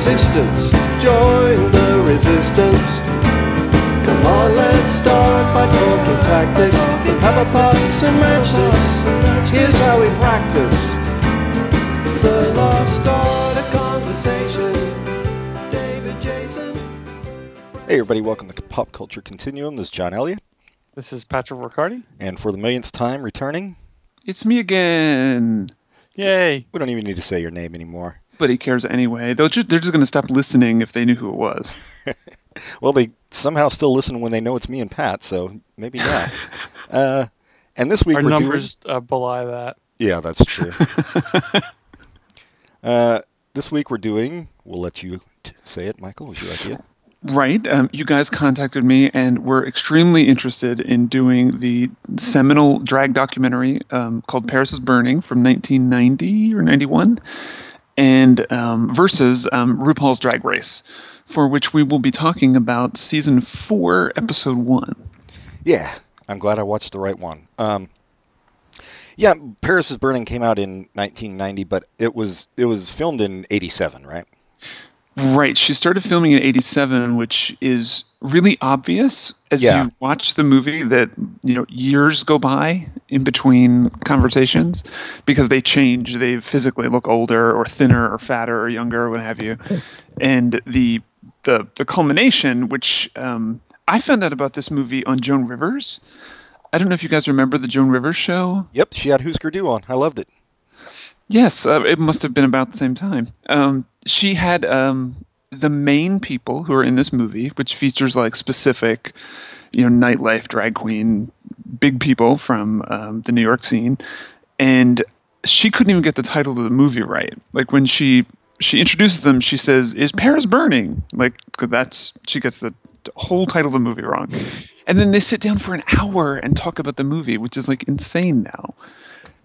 existence. Join the resistance. Come on, let's start by talking tactics. Have a pass and match this. Here's how we practice. The lost art of conversation. David Jason. Hey, everybody, welcome to Pop Culture Continuum. This is John Elliott. This is Patrick Riccardi. And for the millionth time returning, It's me again. Yay! we don't even need to say your name anymore. But he cares anyway. They'll ju- they're just going to stop listening if they knew who it was. Well, they somehow still listen when they know it's me and Pat, so maybe not. uh, and this week Our we're numbers uh, belie that. doing. Yeah, that's true. uh, this week we're doing. We'll let you t- say it, Michael. Would you like it? Right. Um, you guys contacted me and were extremely interested in doing the seminal drag documentary um, called Paris is Burning from 1990 or 91 and um, versus um, RuPaul's Drag Race, for which we will be talking about season four, episode one. Yeah, I'm glad I watched the right one. Um, yeah, Paris is Burning came out in 1990, but it was it was filmed in '87, right? Right. She started filming in 87, which is really obvious as Yeah. you watch the movie that, you know, years go by in between conversations because they change. They physically look older or thinner or fatter or younger or what have you. And the the the culmination, which um, I found out about this movie on Joan Rivers. I don't know if you guys remember the Joan Rivers show. Yep, she had Husker Du on. I loved it. Yes, uh, it must have been about the same time. Um, she had um, the main people who are in this movie, which features like specific, you know, nightlife drag queen, big people from um, the New York scene, and she couldn't even get the title of the movie right. Like when she she introduces them, she says, "Is Paris burning?" Like that's she gets the whole title of the movie wrong, and then they sit down for an hour and talk about the movie, which is like insane now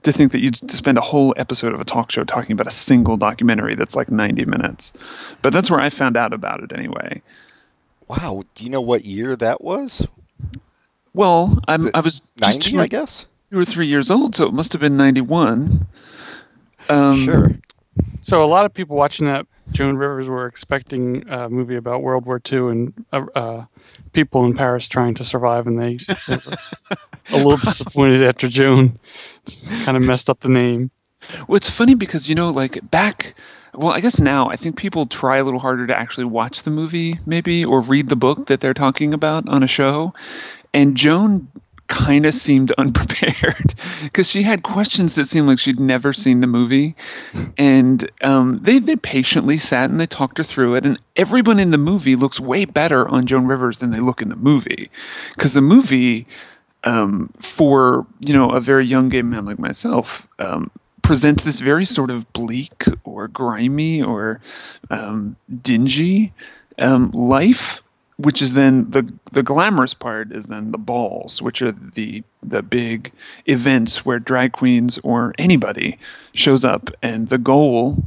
to think that you'd spend a whole episode of a talk show talking about a single documentary that's like 90 minutes. But that's where I found out about it anyway. Wow, do you know what year that was? Well, I'm, I was just 90, two, I guess. two or three years old, so it must have been 91. Um, Sure. So a lot of people watching that Joan Rivers were expecting a movie about World War II and uh, uh, people in Paris trying to survive, and they, they were a little disappointed after Joan kind of messed up the name. Well, it's funny because, you know, like back, well, I guess now I think people try a little harder to actually watch the movie, maybe, or read the book that they're talking about on a show. And Joan kind of seemed unprepared because she had questions that seemed like she'd never seen the movie. And um, they, they patiently sat and they talked her through it. And everyone in the movie looks way better on Joan Rivers than they look in the movie. Because the movie, um, for you know a very young gay man like myself um, presents this very sort of bleak or grimy or um, dingy um, life which is then the the glamorous part is then the balls which are the the big events where drag queens or anybody shows up and the goal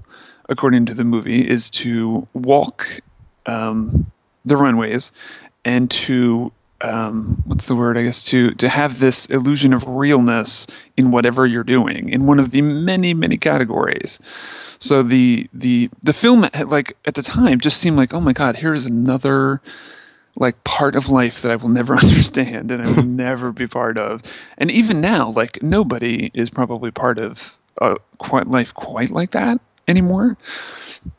according to the movie is to walk um, the runways and to um, what's the word I guess to to have this illusion of realness in whatever you're doing in one of the many many categories. So the the the film like at the time just seemed like oh my god here is another like part of life that I will never understand and I will never be part of. And even now like nobody is probably part of uh, quite life quite like that anymore.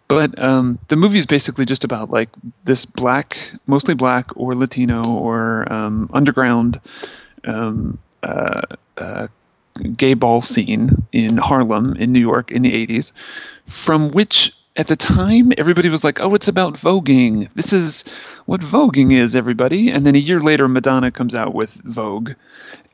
But um, the movie is basically just about like this black, mostly black or Latino or um, underground um, uh, uh, gay ball scene in Harlem, in New York, in the 80s, from which at the time everybody was like, oh, it's about voguing. This is what voguing is, everybody. And then a year later, Madonna comes out with Vogue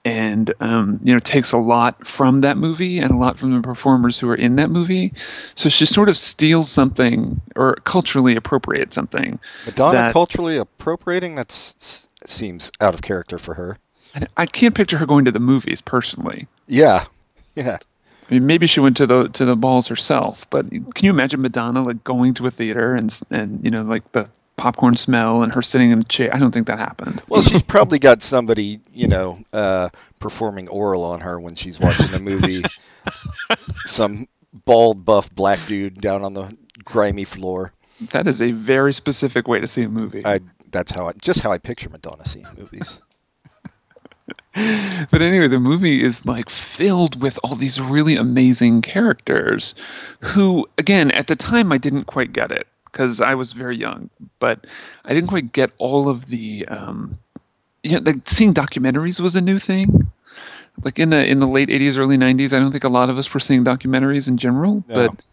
and um, you know takes a lot from that movie and a lot from the performers who are in that movie. So she sort of steals something or culturally appropriates something. Madonna that- culturally appropriating that seems out of character for her. I, I can't picture her going to the movies personally. Yeah, yeah. I mean, maybe she went to the to the balls herself, but can you imagine Madonna like going to a theater and and you know like the popcorn smell and her sitting in a chair? I don't think that happened. Well, she's probably got somebody, you know, uh, performing oral on her when she's watching the movie. Some bald, buff black dude down on the grimy floor. That is a very specific way to see a movie. I that's how I just how I picture Madonna seeing movies. but anyway, the movie is like filled with all these really amazing characters who, again, at the time I didn't quite get it because I was very young, but I didn't quite get all of the. Um, you know, like seeing documentaries was a new thing. Like in the in the late '80s, early '90s, I don't think a lot of us were seeing documentaries in general. No. But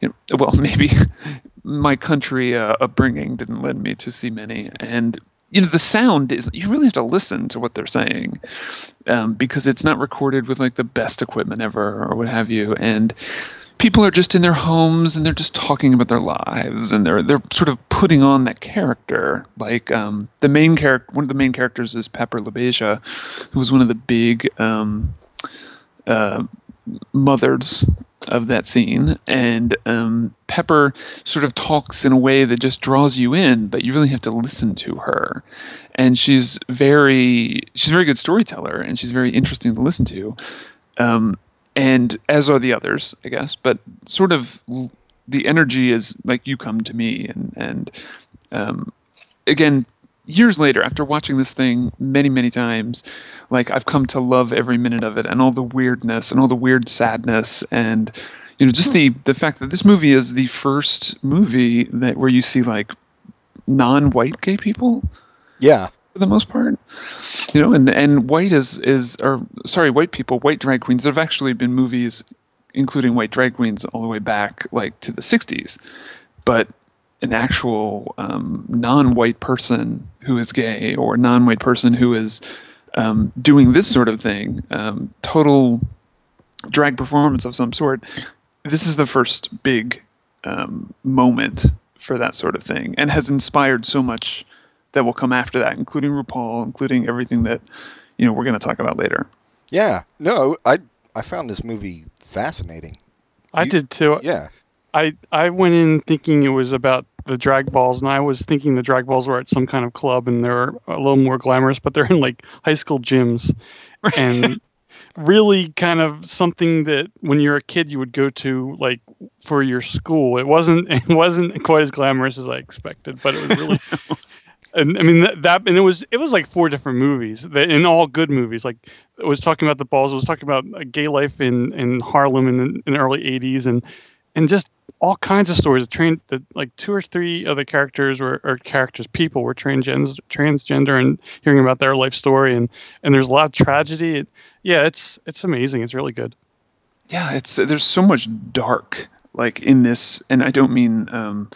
you know, well, maybe my country uh, upbringing didn't lend me to see many, and you know the sound is you really have to listen to what they're saying um, because it's not recorded with like the best equipment ever or what have you and people are just in their homes and they're just talking about their lives and they're they're sort of putting on that character. Like um, the main character one of the main characters is Pepper LaBeija who was one of the big um, uh, mothers of that scene. And um, pepper sort of talks in a way that just draws you in but you really have to listen to her. And she's very she's a very good storyteller and she's very interesting to listen to. Um, and as are the others i guess. But sort of the energy is like you come to me and and um, again years later after watching this thing many many times like i've come to love every minute of it and all the weirdness and all the weird sadness and you know just the the fact that this movie is the first movie that where you see like non-white gay people? Yeah, for the most part. You know and and white is is or sorry white people white drag queens there have actually been movies including white drag queens all the way back like to the 60s but an actual um, non-white person who is gay or non-white person who is um, doing this sort of thing um, total drag performance of some sort this is the first big um, moment for that sort of thing and has inspired so much that will come after that including RuPaul including everything that you know we're going to talk about later yeah. No, I I found this movie fascinating. I You- did too. Yeah, I I went in thinking it was about the drag balls, and I was thinking the drag balls were at some kind of club, and they're a little more glamorous, but they're in like high school gyms, and really kind of something that when you're a kid you would go to like for your school. It wasn't it wasn't quite as glamorous as I expected, but it was really. And I mean that, that, and it was it was like four different movies, that, and all good movies. Like it was talking about the balls, it was talking about gay life in in Harlem in, in the early '80s, and and just all kinds of stories. Train that like two or three of the characters were or characters people were transgender transgender and hearing about their life story and and there's a lot of tragedy. It, yeah, it's it's amazing. It's really good. yeah it's there's so much dark like in this and i don't mean um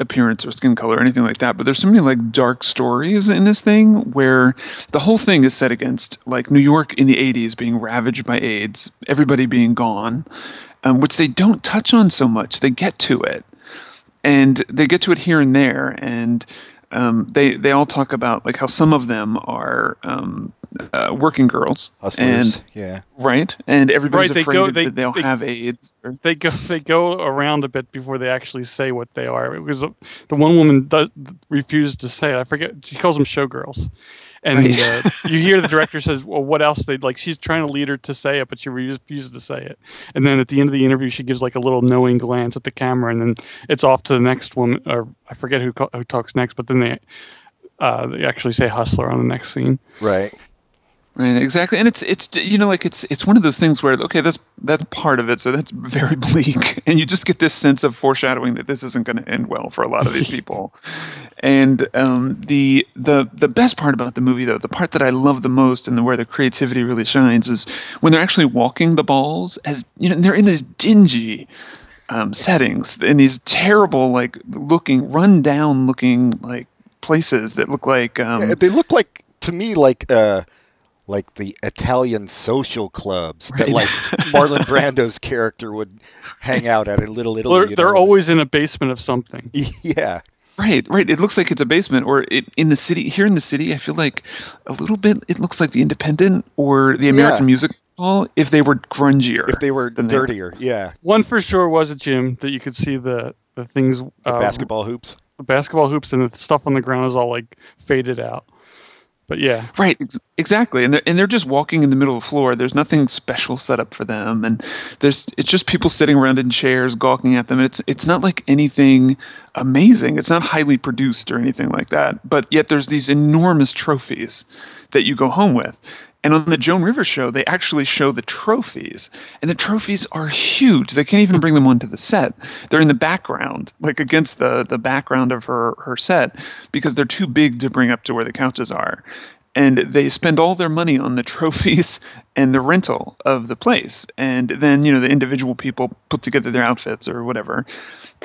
appearance or skin color or anything like that but there's so many like dark stories in this thing where the whole thing is set against like new york in the 80s being ravaged by aids everybody being gone um, which they don't touch on so much. They get to it. And they get to it here and there. And um, they they all talk about like how some of them are um, uh, working girls hustlers. and yeah, right and everybody's Right, they afraid go- that they- they'll they- have AIDS or They go they go around a bit before they actually say what they are. It was the one woman does, refused to say it. I forget. She calls them showgirls. And Right. uh, you hear the director says, "Well, what else?" They like she's trying to lead her to say it, but she refuses to say it. And then at the end of the interview, she gives like a little knowing glance at the camera, and then it's off to the next woman, or I forget who who talks next. But then they uh, they actually say hustler on the next scene. right. Right, exactly, and it's it's you know like it's it's one of those things where okay that's that's part of it, so that's very bleak, and you just get this sense of foreshadowing that this isn't going to end well for a lot of these people, and um, the the the best part about the movie though, the part that I love the most and where the creativity really shines is when they're actually walking the balls as you know they're in these dingy um, settings in these terrible like looking run down looking like places that look like um, Yeah, they look like to me like uh like the Italian social clubs that like Marlon Brando's character would hang out at in Little Italy. They're, they're know? always in a basement of something. yeah. Right, right. It looks like it's a basement, or it, in the city. Here in the city, I feel like a little bit. It looks like the Independent or the American Yeah. Music Hall if they were grungier. If they were than they are. dirtier, yeah. One for sure was a gym that you could see the the things The uh, basketball hoops. the basketball hoops and the stuff on the ground is all like faded out. But yeah, Right, ex- exactly, and they're, and they're just walking in the middle of the floor. There's nothing special set up for them, and there's it's just people sitting around in chairs gawking at them. It's it's not like anything amazing. It's not highly produced or anything like that. But yet there's these enormous trophies that you go home with. And on the Joan Rivers show, they actually show the trophies, and the trophies are huge. They can't even bring them onto the set. They're in the background, like against the the background of her her set, because they're too big to bring up to where the couches are. And they spend all their money on the trophies and the rental of the place, and then you know the individual people put together their outfits or whatever.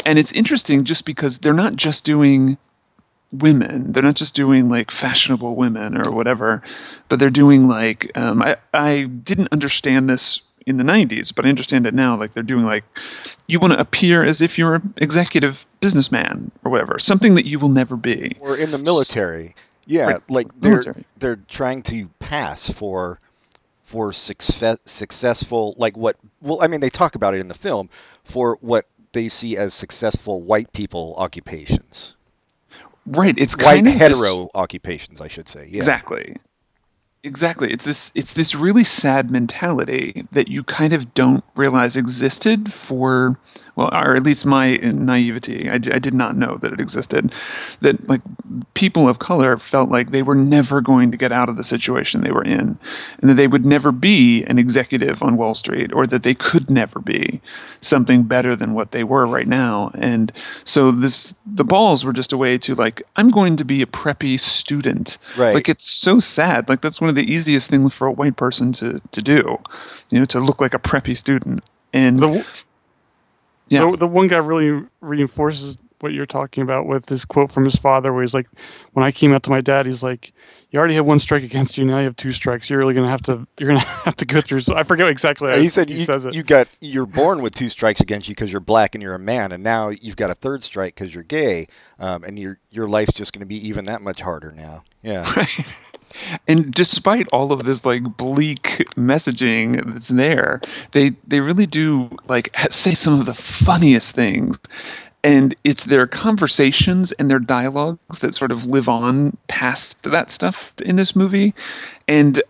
And it's interesting just because they're not just doing women. They're not just doing like fashionable women or whatever, but they're doing like um, I I didn't understand this in the 90s, but I understand it now. Like they're doing like you want to appear as if you're an executive businessman or whatever, something that you will never be. Or in the military. Yeah, Right, like they're military. they're trying to pass for for success successful like what well I mean they talk about it in the film for what they see as successful white people occupations. Right. It's White kind of this- hetero occupations, I should say. Yeah. Exactly. Exactly. It's this it's this really sad mentality that you kind of don't realize existed for well, or at least my naivety. I, did not know that it existed. That like people of color felt like they were never going to get out of the situation they were in, and that they would never be an executive on Wall Street, or that they could never be something better than what they were right now. And so this the balls were just a way to like I'm going to be a preppy student. Right. Like it's so sad. Like that's one of the easiest things for a white person to to do, you know, to look like a preppy student. And the yeah, the, the one guy really reinforces what you're talking about with this quote from his father, where he's like, "When I came out to my dad, he's like, you already have one strike against you. Now you have two strikes. You're really gonna have to. You're gonna have to go through." So I forget exactly. how he said he you, says it. you got you're born with two strikes against you because you're black and you're a man, and now you've got a third strike because you're gay, um, and your your life's just going to be even that much harder now. Yeah, Right. And despite all of this like bleak messaging that's there, they they really do like say some of the funniest things. And it's their conversations and their dialogues that sort of live on past that stuff in this movie. And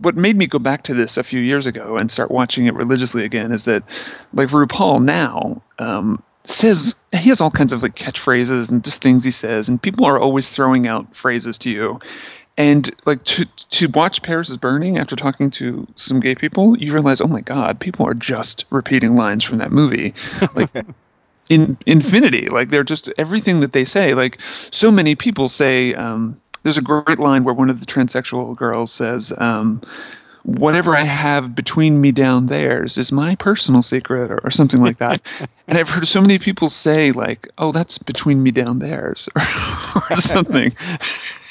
what made me go back to this a few years ago and start watching it religiously again is that like RuPaul now um, says he has all kinds of like catchphrases and just things he says, and people are always throwing out phrases to you. And like to to watch Paris is Burning after talking to some gay people, you realize, oh my god, people are just repeating lines from that movie, like in infinity. Like they're just everything that they say. Like so many people say. Um, there's a great line where one of the transsexual girls says, um, "Whatever I have between me down there's is my personal secret," or, or something like that. and I've heard so many people say, like, "Oh, that's between me down there's," or, or something.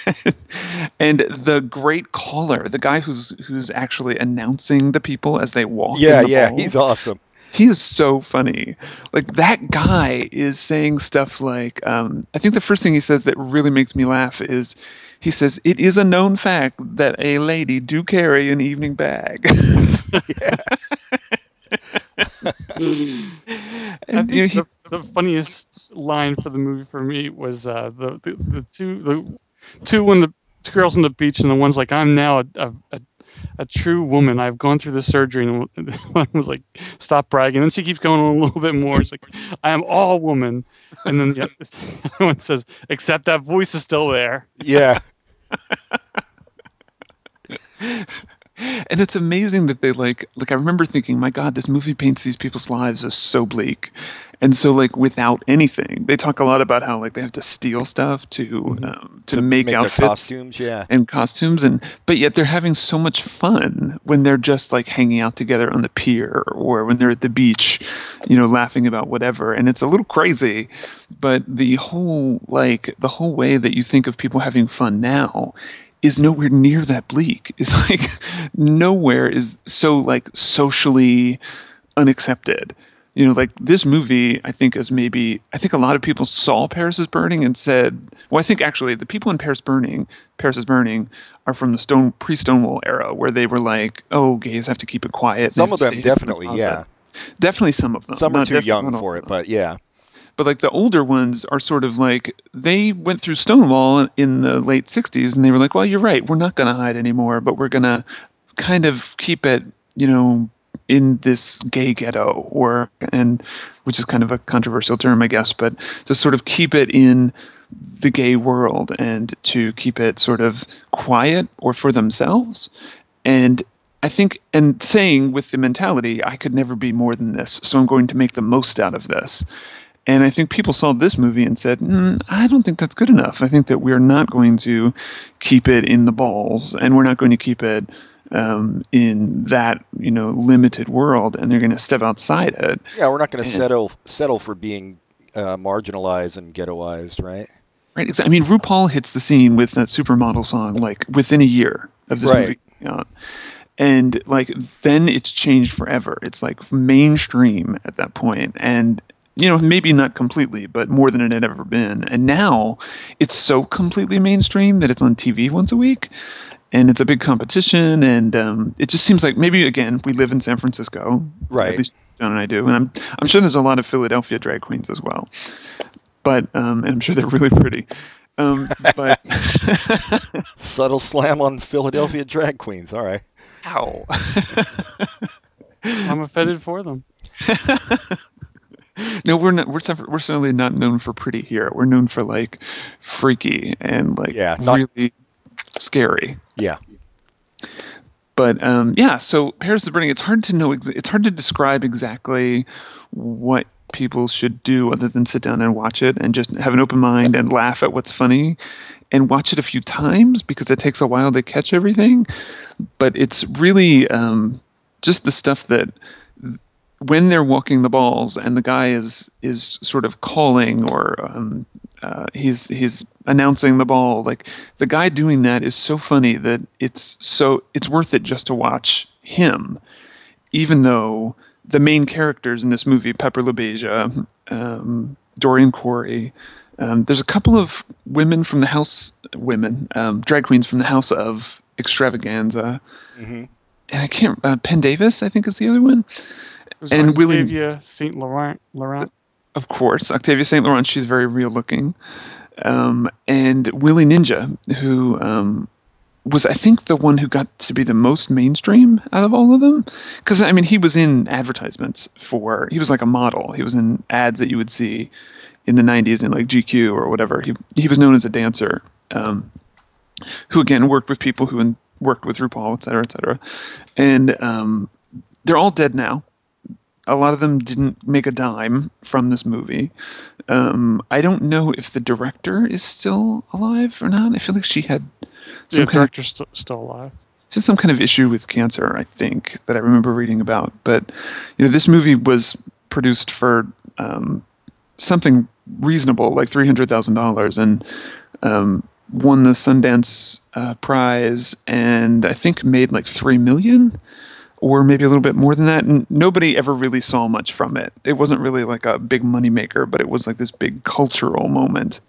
and the great caller, the guy who's who's actually announcing the people as they walk. yeah, the yeah. ball, He's awesome. He is so funny. Like that guy is saying stuff like, um, I think the first thing he says that really makes me laugh is, he says, "It is a known fact that a lady do carry an evening bag." I and you know, he, the, the funniest line for the movie for me was uh, the, the the two the two when the two girls on the beach and the one's like I'm now a a, a, a true woman. I've gone through the surgery and one was like stop bragging. And then she keeps going on a little bit more. It's like I am all woman. And then the other one says except that voice is still there. Yeah, and it's amazing that they like like I remember thinking, my God, this movie paints these people's lives as so bleak. And so like without anything, they talk a lot about how like they have to steal stuff to um, to, make, their outfits. costumes. Yeah, and costumes and but yet they're having so much fun when they're just like hanging out together on the pier or when they're at the beach you know laughing about whatever and it's a little crazy but the whole like the whole way that you think of people having fun now is nowhere near that bleak is like nowhere is so like socially unaccepted you know like this movie i think is maybe i think a lot of people saw paris is burning and said well i think actually the people in paris burning paris is burning are from the stone pre-stonewall era where they were like oh gays have to keep it quiet. Some of them in the definitely. Yeah, definitely some of them. Some are too young for it, but yeah, but like the older ones are sort of like they went through Stonewall in the late 60s and they were like, well, you're right, we're not going to hide anymore, but we're going to kind of keep it, you know, in this gay ghetto or and which is kind of a controversial term, I guess, but to sort of keep it in the gay world and to keep it sort of quiet or for themselves. And I think, and saying with the mentality, I could never be more than this, so I'm going to make the most out of this. And I think people saw this movie and said, mm, I don't think that's good enough. I think that we're not going to keep it in the balls and we're not going to keep it um, in that you know limited world, and they're going to step outside it. Yeah, we're not going to settle settle for being uh, marginalized and ghettoized, right? Right. I mean, RuPaul hits the scene with that supermodel song like within a year of this Right. movie out. And like then it's changed forever. It's like mainstream at that point, and you know maybe not completely, but more than it had ever been. And now it's so completely mainstream that it's on TV once a week, and it's a big competition. And um, it just seems like maybe again we live in San Francisco, Right. At least John and I do, and I'm I'm sure there's a lot of Philadelphia drag queens as well but um, and I'm sure they're really pretty. Um, but Subtle slam on Philadelphia drag queens. All right. ow. I'm offended for them. no, we're not. We're separate, we're certainly not known for pretty here. We're known for like freaky and like Yeah, not- really scary. Yeah. But um, yeah, so Paris is Burning. It's hard to know. Ex- it's hard to describe exactly what people should do other than sit down and watch it and just have an open mind and laugh at what's funny and watch it a few times because it takes a while to catch everything. But it's really um, just the stuff that when they're walking the balls and the guy is is sort of calling or um, uh, he's he's announcing the ball like the guy doing that is so funny that it's so it's worth it just to watch him. Even though the main characters in this movie Pepper LaBeija um, Dorian Corey um, there's a couple of women from the house women um, drag queens from the house of extravaganza. Hmm and I can't uh, Pendavis I think is the other one And Willie- Octavia Saint Laurent. Laurent. of course, Octavia St. Laurent. She's very real looking. Um, and Willie Ninja, who um, was, I think, the one who got to be the most mainstream out of all of them. Because, I mean, he was in advertisements for, he was like a model. He was in ads that you would see in the 90s in like GQ or whatever. He, he was known as a dancer, um, who, again, worked with people who in, worked with RuPaul, et cetera, et cetera. And um, they're all dead now a lot of them didn't make a dime from this movie. Um, I don't know if the director is still alive or not. I feel like she had some Yeah, kind of st- still alive. just some kind of issue with cancer, I think, that I remember reading about. But you know, this movie was produced for um, something reasonable, like three hundred thousand dollars, and um, won the Sundance uh, Prize, and I think made like three million, or maybe a little bit more than that. And nobody ever really saw much from it. It wasn't really like a big moneymaker, but it was like this big cultural moment.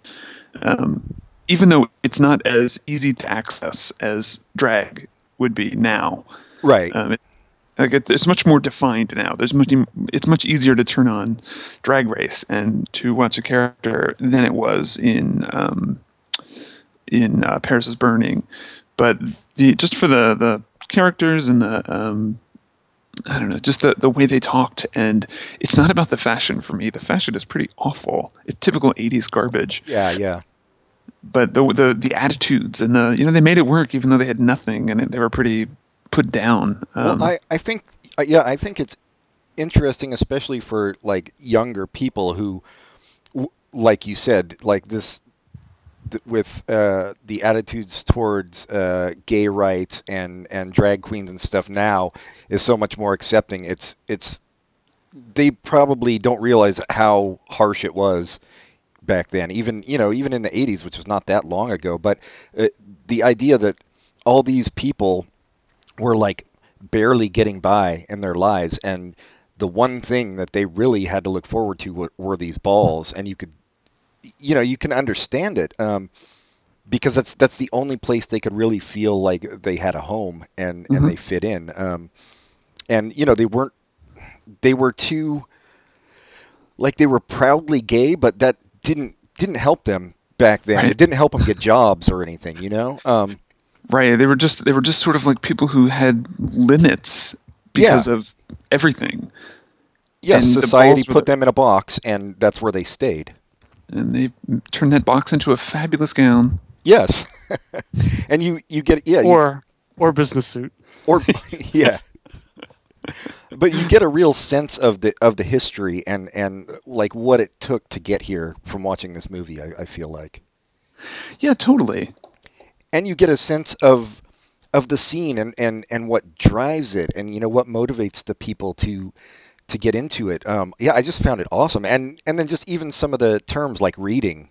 Um, even though it's not as easy to access as drag would be now. Right. Um, it, like it, it's much more defined now. There's much it's much easier to turn on Drag Race and to watch a character than it was in um, in uh, Paris is Burning. But the just for the the characters and the um, I don't know, just the, the way they talked, and it's not about the fashion for me. The fashion is pretty awful. It's typical '80s garbage yeah. Yeah. but the the the attitudes and the you know they made it work even though they had nothing and they were pretty put down. Um, Well, I, I think uh, yeah, I think it's interesting, especially for like younger people who, like you said, like this th- with uh, the attitudes towards uh, gay rights and and drag queens and stuff now is so much more accepting. It's it's they probably don't realize how harsh it was back then. Even you know even in the 80s which was not that long ago. But uh, the idea that all these people were like barely getting by in their lives and the one thing that they really had to look forward to were, were these balls. And you could you know you can understand it um, because that's that's the only place they could really feel like they had a home and Mhm. and they fit in um, and you know they weren't they were too like they were proudly gay, but that didn't didn't help them back then. Right. It didn't help them get jobs or anything, you know. Um, Right. They were just they were just sort of like people who had limits because Yeah. of everything. yes, And society were put the- them in a box, and that's where they stayed. And they turned that box into a fabulous gown. Yes, and you you get yeah you- Or or business suit. or yeah but you get a real sense of the of the history and and like what it took to get here from watching this movie I, I feel like Yeah, totally. and you get a sense of of the scene and and and what drives it and you know what motivates the people to to get into it um yeah i just found it awesome. And and then just even some of the terms like reading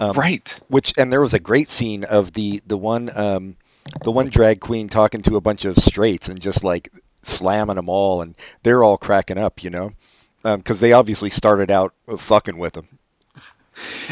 um, right. which and there was a great scene of the the one um the one drag queen talking to a bunch of straights and just like slamming them all and they're all cracking up you know? Because they obviously started out fucking with them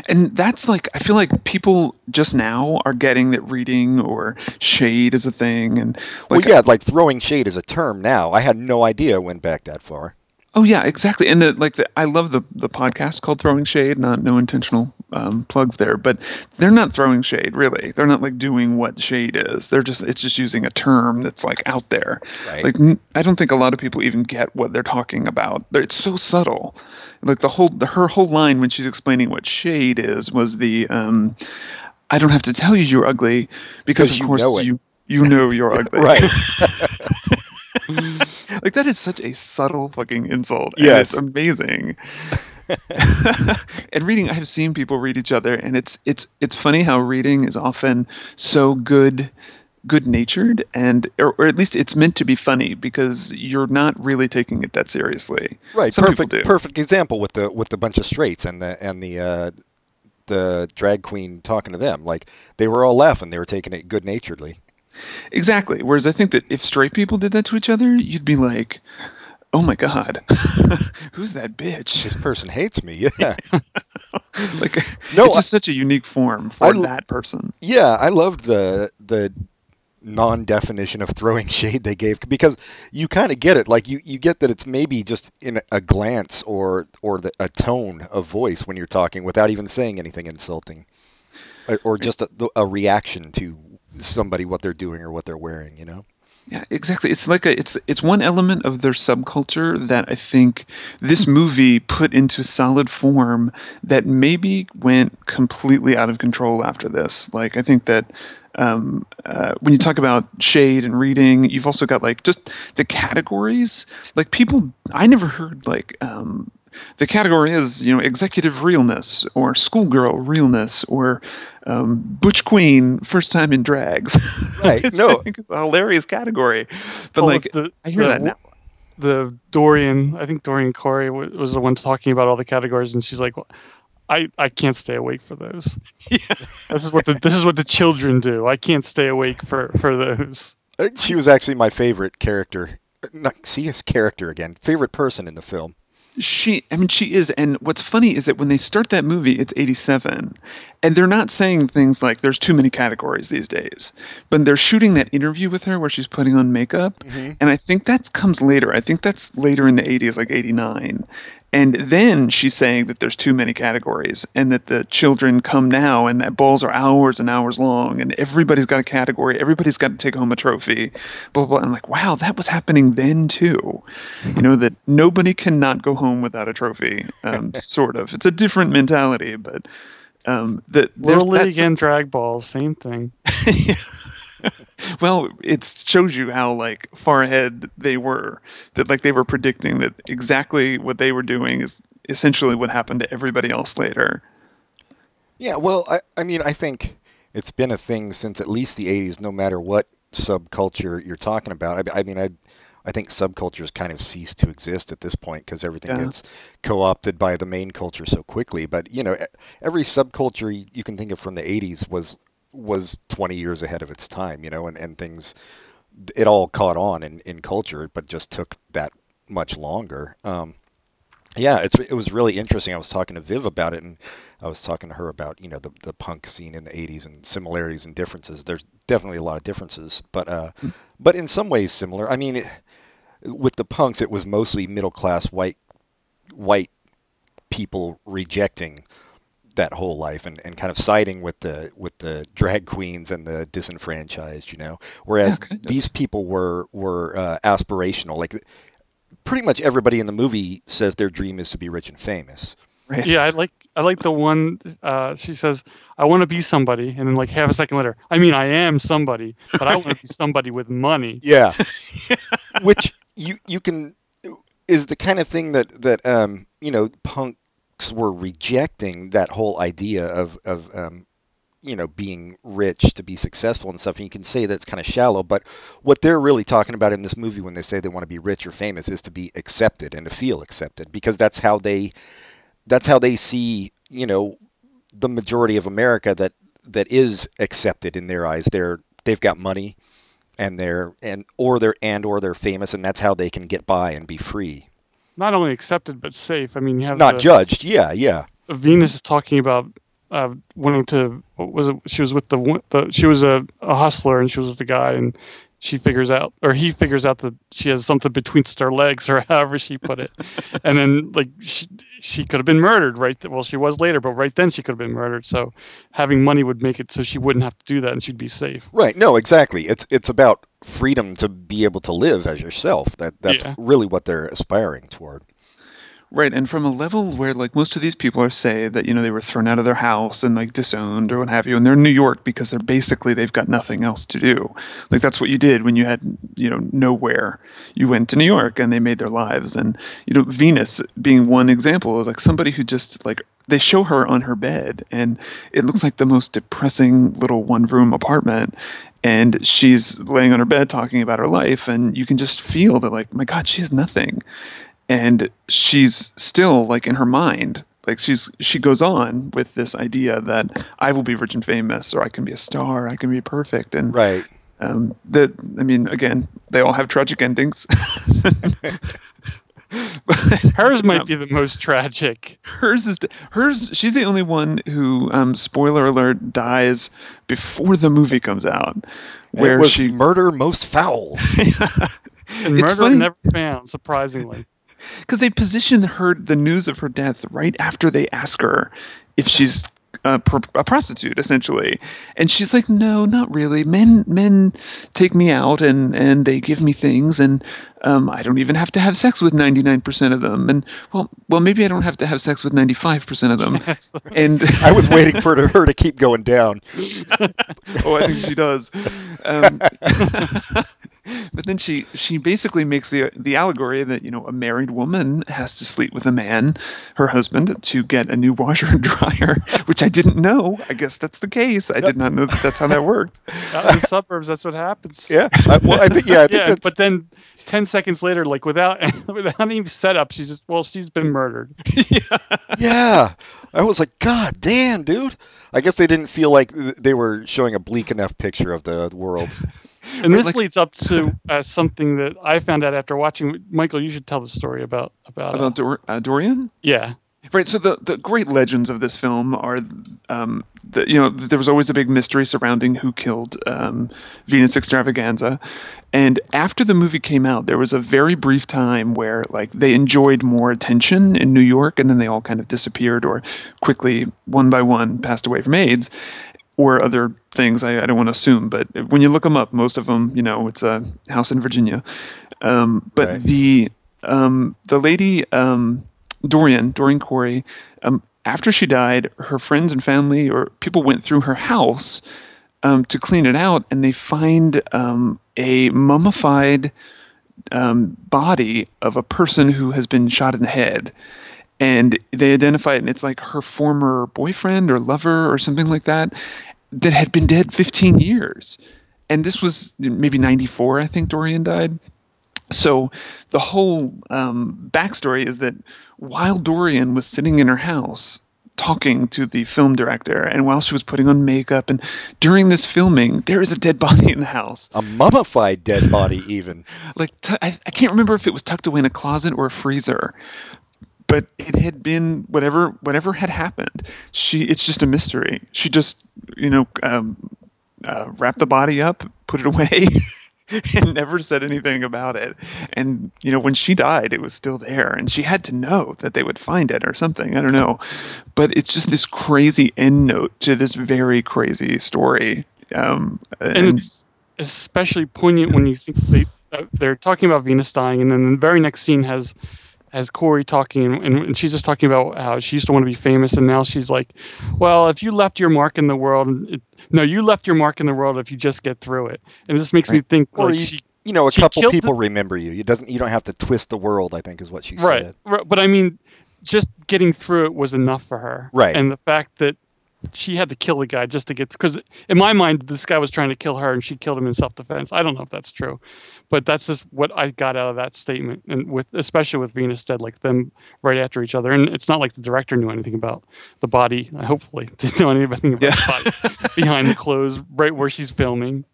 And that's like I feel like people just now are getting that reading or shade is a thing and like well yeah like throwing shade is a term now. I had no idea it went back that far Oh yeah, exactly. And the, like the, I love the the podcast called Throwing Shade. Not no intentional um, plugs there, but they're not throwing shade really. They're not like doing what shade is. They're just it's just using a term that's like out there. Right. Like n- I don't think a lot of people even get what they're talking about. They're, it's so subtle. Like the whole the, her whole line when she's explaining what shade is was the um, I don't have to tell you you're ugly because of you course you you know you're ugly. right like that is such a subtle fucking insult. Yes. it's amazing. and reading, I've seen people read each other, and it's it's it's funny how reading is often so good, good natured, and or, or at least it's meant to be funny because you're not really taking it that seriously. right Some perfect perfect example with the with the bunch of straights and the and the uh the drag queen talking to them like they were all laughing they were taking it good naturedly Exactly. Whereas I think that if straight people did that to each other, you'd be like, "Oh my god, who's that bitch?" this person hates me yeah like, No, it's I- just such a unique form for I that person. Yeah, I loved the the non-definition of throwing shade they gave because you kind of get it. Like you, you get that it's maybe just in a glance or or the, a tone of voice when you're talking without even saying anything insulting, or, or just a, a reaction to somebody what they're doing or what they're wearing. You know. Yeah, exactly. It's like a it's it's one element of their subculture that I think this movie put into solid form that maybe went completely out of control after this. Like I think that um, uh, when you talk about shade and reading, you've also got like just the categories. Like people, I never heard like um, the category is you know executive realness or schoolgirl realness or um, butch queen first time in drags. Right, It's- no. I think it's a hilarious category. But Oh, like the- I hear the- that now. the Dorian, I think Dorian Corey was the one talking about all the categories, and she's like, "I I can't stay awake for those. Yeah. This is what the this is what the children do. I can't stay awake for for those." Uh, She was actually my favorite character. Not see his character again. Favorite person in the film. She, I mean, she is. And what's funny is that when they start that movie, it's 87. And they're not saying things like there's too many categories these days. But they're shooting that interview with her where she's putting on makeup. Mm-hmm. And I think that comes later. I think that's later in the 80s, like 89. And then she's saying that there's too many categories and that the children come now and that balls are hours and hours long and everybody's got a category. Everybody's got to take home a trophy. Blah, blah, blah. I'm like, wow, that was happening then too. You know, that nobody cannot go home without a trophy, um, sort of. It's a different mentality, but um, that Little League and drag balls, same thing. well, it shows you how like far ahead they were. That like they were predicting that exactly what they were doing is essentially what happened to everybody else later. Yeah, well, I, I mean, I think it's been a thing since at least the 80s, no matter what subculture you're talking about. I, I mean, I, I think subcultures kind of cease to exist at this point because everything Yeah. gets co-opted by the main culture so quickly. But you know, every subculture you can think of from the 80s was was 20 years ahead of its time. You know, and and things, it all caught on in in culture, but just took that much longer. Um, yeah, it's it was really interesting. I was talking to Viv about it, and I was talking to her about you know the the punk scene in the '80s and similarities and differences. There's definitely a lot of differences, but uh, but in some ways similar. I mean, it, with the punks, it was mostly middle class white white people rejecting that whole life and, and kind of siding with the with the drag queens and the disenfranchised, you know. Whereas Yeah, kind of. these people were were uh, aspirational. Like pretty much everybody in the movie says their dream is to be rich and famous. Right. Yeah, I like I like the one. Uh, she says, "I want to be somebody," and then like half a second later, I mean, I am somebody, but I want to be somebody with money. Yeah. Which you you can is the kind of thing that that um you know punks were rejecting that whole idea of of um you know being rich to be successful and stuff and you can say that's kind of shallow but what they're really talking about in this movie when they say they want to be rich or famous is to be accepted and to feel accepted because that's how they that's how they see you know the majority of America that that is accepted in their eyes. They're they've got money and they're and or they're and or they're famous and that's how they can get by and be free Not only accepted but safe. I mean, you have not the, judged yeah yeah Venus is talking about uh, wanting to. What was it? She was with the, the she was a, a hustler and she was with the guy and she figures out or he figures out that she has something between her legs or however she put it, and then like she she could have been murdered right. th- Well, she was later, but right then she could have been murdered. So having money would make it so she wouldn't have to do that and she'd be safe. right no exactly it's it's about freedom to be able to live as yourself that that's Yeah. really what they're aspiring toward Right, and from a level where like most of these people are say that you know they were thrown out of their house and like disowned or what have you, and they're in New York because they're basically they've got nothing else to do. Like that's what you did when you had you know nowhere. You went to New York and they made their lives. And you know Venus being one example is like somebody who just like they show her on her bed and it looks like the most depressing little one room apartment and she's laying on her bed talking about her life and you can just feel that like my god she has nothing. And she's still like in her mind like she's she goes on with this idea that i will be rich and famous or i can be a star i can be perfect and right. um, that i mean again they all have tragic endings Hers might not- be the most tragic. hers is hers she's the only one who um, spoiler alert dies before the movie comes out where it was she murder most foul And It's murder funny. never found, surprisingly. because they position her the news of her death right after they ask her if she's a, pr- a prostitute essentially. And she's like no not really. Men men take me out and and they give me things and um, I don't even have to have sex with 99% of them. And well well maybe I don't have to have sex with 95% of them. And i was waiting for her to keep going down. Oh, I think she does. Um, but then she she basically makes the the allegory that you know a married woman has to sleep with a man, her husband, to get a new washer and dryer, which I didn't know. I guess that's the case. I did not know that that's how that worked. Out in the suburbs, that's what happens. yeah I, well i think yeah i think yeah, that's but then ten seconds later, like without without any setup, she's just well, she's been murdered. Yeah, yeah I was like, God damn, dude. I guess they didn't feel like they were showing a bleak enough picture of the world. And this like- leads up to uh, something that I found out after watching. Michael, you should tell the story about about. uh, About Dor- uh, Dorian. yeah, Right. So the, the great legends of this film are, um, that you know, there was always a big mystery surrounding who killed um, Venus Extravaganza, and after the movie came out, there was a very brief time where like they enjoyed more attention in New York, and then they all kind of disappeared or quickly, one by one, passed away from AIDS or other things. I, I don't want to assume, but when you look them up, most of them, you know, it's a house in Virginia. Um, but Right. the um, the lady um, Dorian Dorian Corey, um, after she died, her friends and family or people went through her house um, to clean it out, and they find um, a mummified um, body of a person who has been shot in the head. And they identify it, and it's like her former boyfriend or lover or something like that that had been dead 15 years. And this was maybe 94, I think Dorian died. So the whole um, backstory is that while Dorian was sitting in her house talking to the film director, and while she was putting on makeup, and during this filming, there is a dead body in the house. A mummified dead body, even. Like I can't remember if it was tucked away in a closet or a freezer, but it had been whatever whatever had happened. She it's just a mystery. She just you know um, uh, wrapped the body up, put it away. and never said anything about it. And you know, when she died, it was still there, and she had to know that they would find it or something. I don't know, but it's just this crazy end note to this very crazy story. Um, and, and it's especially poignant when you think they uh, they're talking about Venus dying, and then the very next scene has has Corey talking, and, and she's just talking about how she used to want to be famous, and now she's like, "Well, if you left your mark in the world, it, no, you left your mark in the world if you just get through it." And this makes right. me think, or like, you, she, you know, a couple people the, remember you. You doesn't, you don't have to twist the world. I think is what she right, said. Right, but I mean, just getting through it was enough for her. Right, and the fact that she had to kill the guy just to get because in my mind this guy was trying to kill her and she killed him in self-defense. I don't know if that's true but that's just what i got out of that statement and with especially with venus dead like them right after each other. And it's not like the director knew anything about the body. Hopefully didn't know anything about yeah. the body behind the clothes right where she's filming.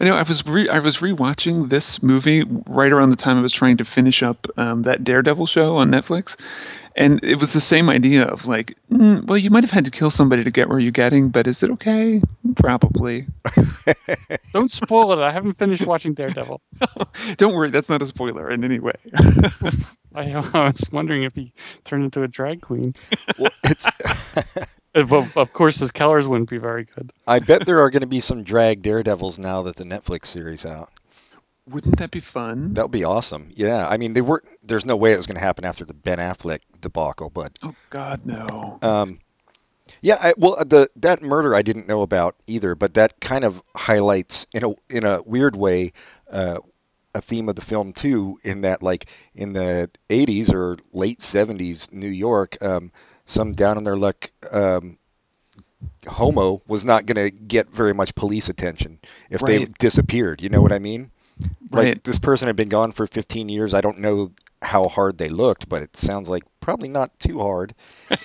I know I was re- I was rewatching this movie right around the time I was trying to finish up um, that Daredevil show on Netflix, and it was the same idea of like, mm, well, you might have had to kill somebody to get where you're getting, but is it okay? Probably. Don't spoil it. I haven't finished watching Daredevil. Don't worry, that's not a spoiler in any way. I, I, was wondering if he turned into a drag queen. Well, it's. of, of course, his colors wouldn't be very good. I bet there are going to be some drag daredevils now that the Netflix series out. Wouldn't that be fun? That would be awesome. Yeah, I mean, they were. There's no way it was going to happen after the Ben Affleck debacle, but. Oh God, no. Um, yeah, I, well, the that murder I didn't know about either, but that kind of highlights in a in a weird way uh, a theme of the film too. In that, like in the '80s or late '70s New York, um, some down on their luck um, homo was not going to get very much police attention if right. they disappeared. You know what I mean? Right. Like this person had been gone for 15 years. I don't know how hard they looked, but it sounds like probably not too hard.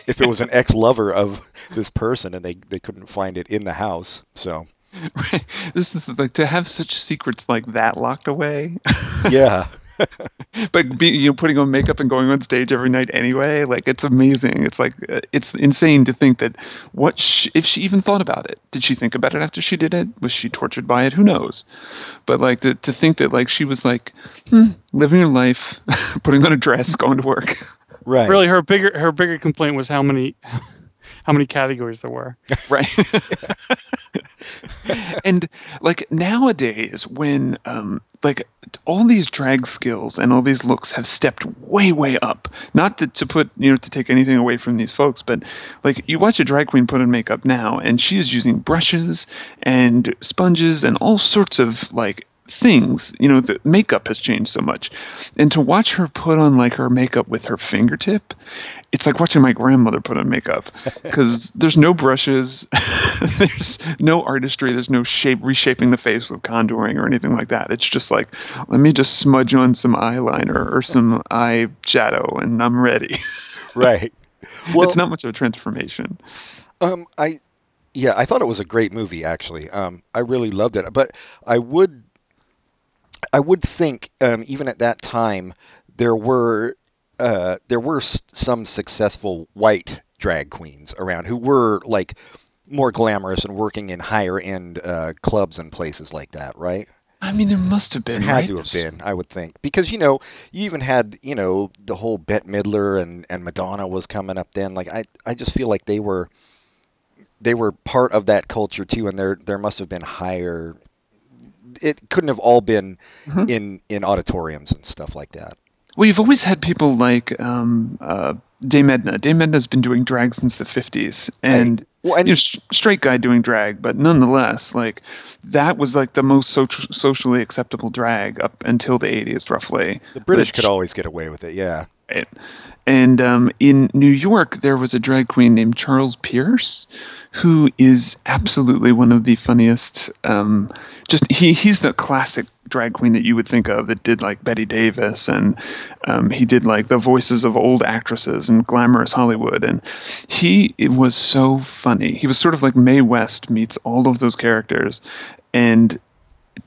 if it was an ex-lover of this person and they they couldn't find it in the house, so. Right. This is like to have such secrets like that locked away. yeah. but be, you know, putting on makeup and going on stage every night anyway, like it's amazing. It's like uh, it's insane to think that what she, if she even thought about it? Did she think about it after she did it? Was she tortured by it? Who knows? But like to, to think that like she was like hmm, living her life, putting on a dress, going to work. Right. Really, her bigger her bigger complaint was how many how many categories there were. right. and like nowadays, when um, like all these drag skills and all these looks have stepped way, way up. Not to, to put you know to take anything away from these folks, but like you watch a drag queen put on makeup now, and she is using brushes and sponges and all sorts of like things you know the makeup has changed so much and to watch her put on like her makeup with her fingertip it's like watching my grandmother put on makeup because there's no brushes, there's no artistry, there's no shape reshaping the face with contouring or anything like that. It's just like let me just smudge on some eyeliner or some eye shadow and I'm ready. right. Well, it's not much of a transformation. Um, I yeah, I thought it was a great movie actually. Um, I really loved it, but I would I would think um, even at that time there were uh, there were some successful white drag queens around who were like more glamorous and working in higher end uh, clubs and places like that, right? I mean, there must have been. There had right? to have been, I would think, because you know, you even had you know the whole Bette Midler and and Madonna was coming up then. Like I, I just feel like they were, they were part of that culture too, and there there must have been higher. It couldn't have all been mm-hmm. in in auditoriums and stuff like that. Well, you've always had people like um, uh, Dame Edna. Dame Edna's been doing drag since the 50s. And, well, and you know, straight guy doing drag, but nonetheless, like that was like the most so- socially acceptable drag up until the 80s, roughly. The British which, could always get away with it, yeah. Right. And um, in New York, there was a drag queen named Charles Pierce, who is absolutely one of the funniest. Um, just he he's the classic drag queen that you would think of that did like Bette Davis, and um, he did like the voices of old actresses and glamorous Hollywood, and he it was so funny. He was sort of like Mae West meets all of those characters, and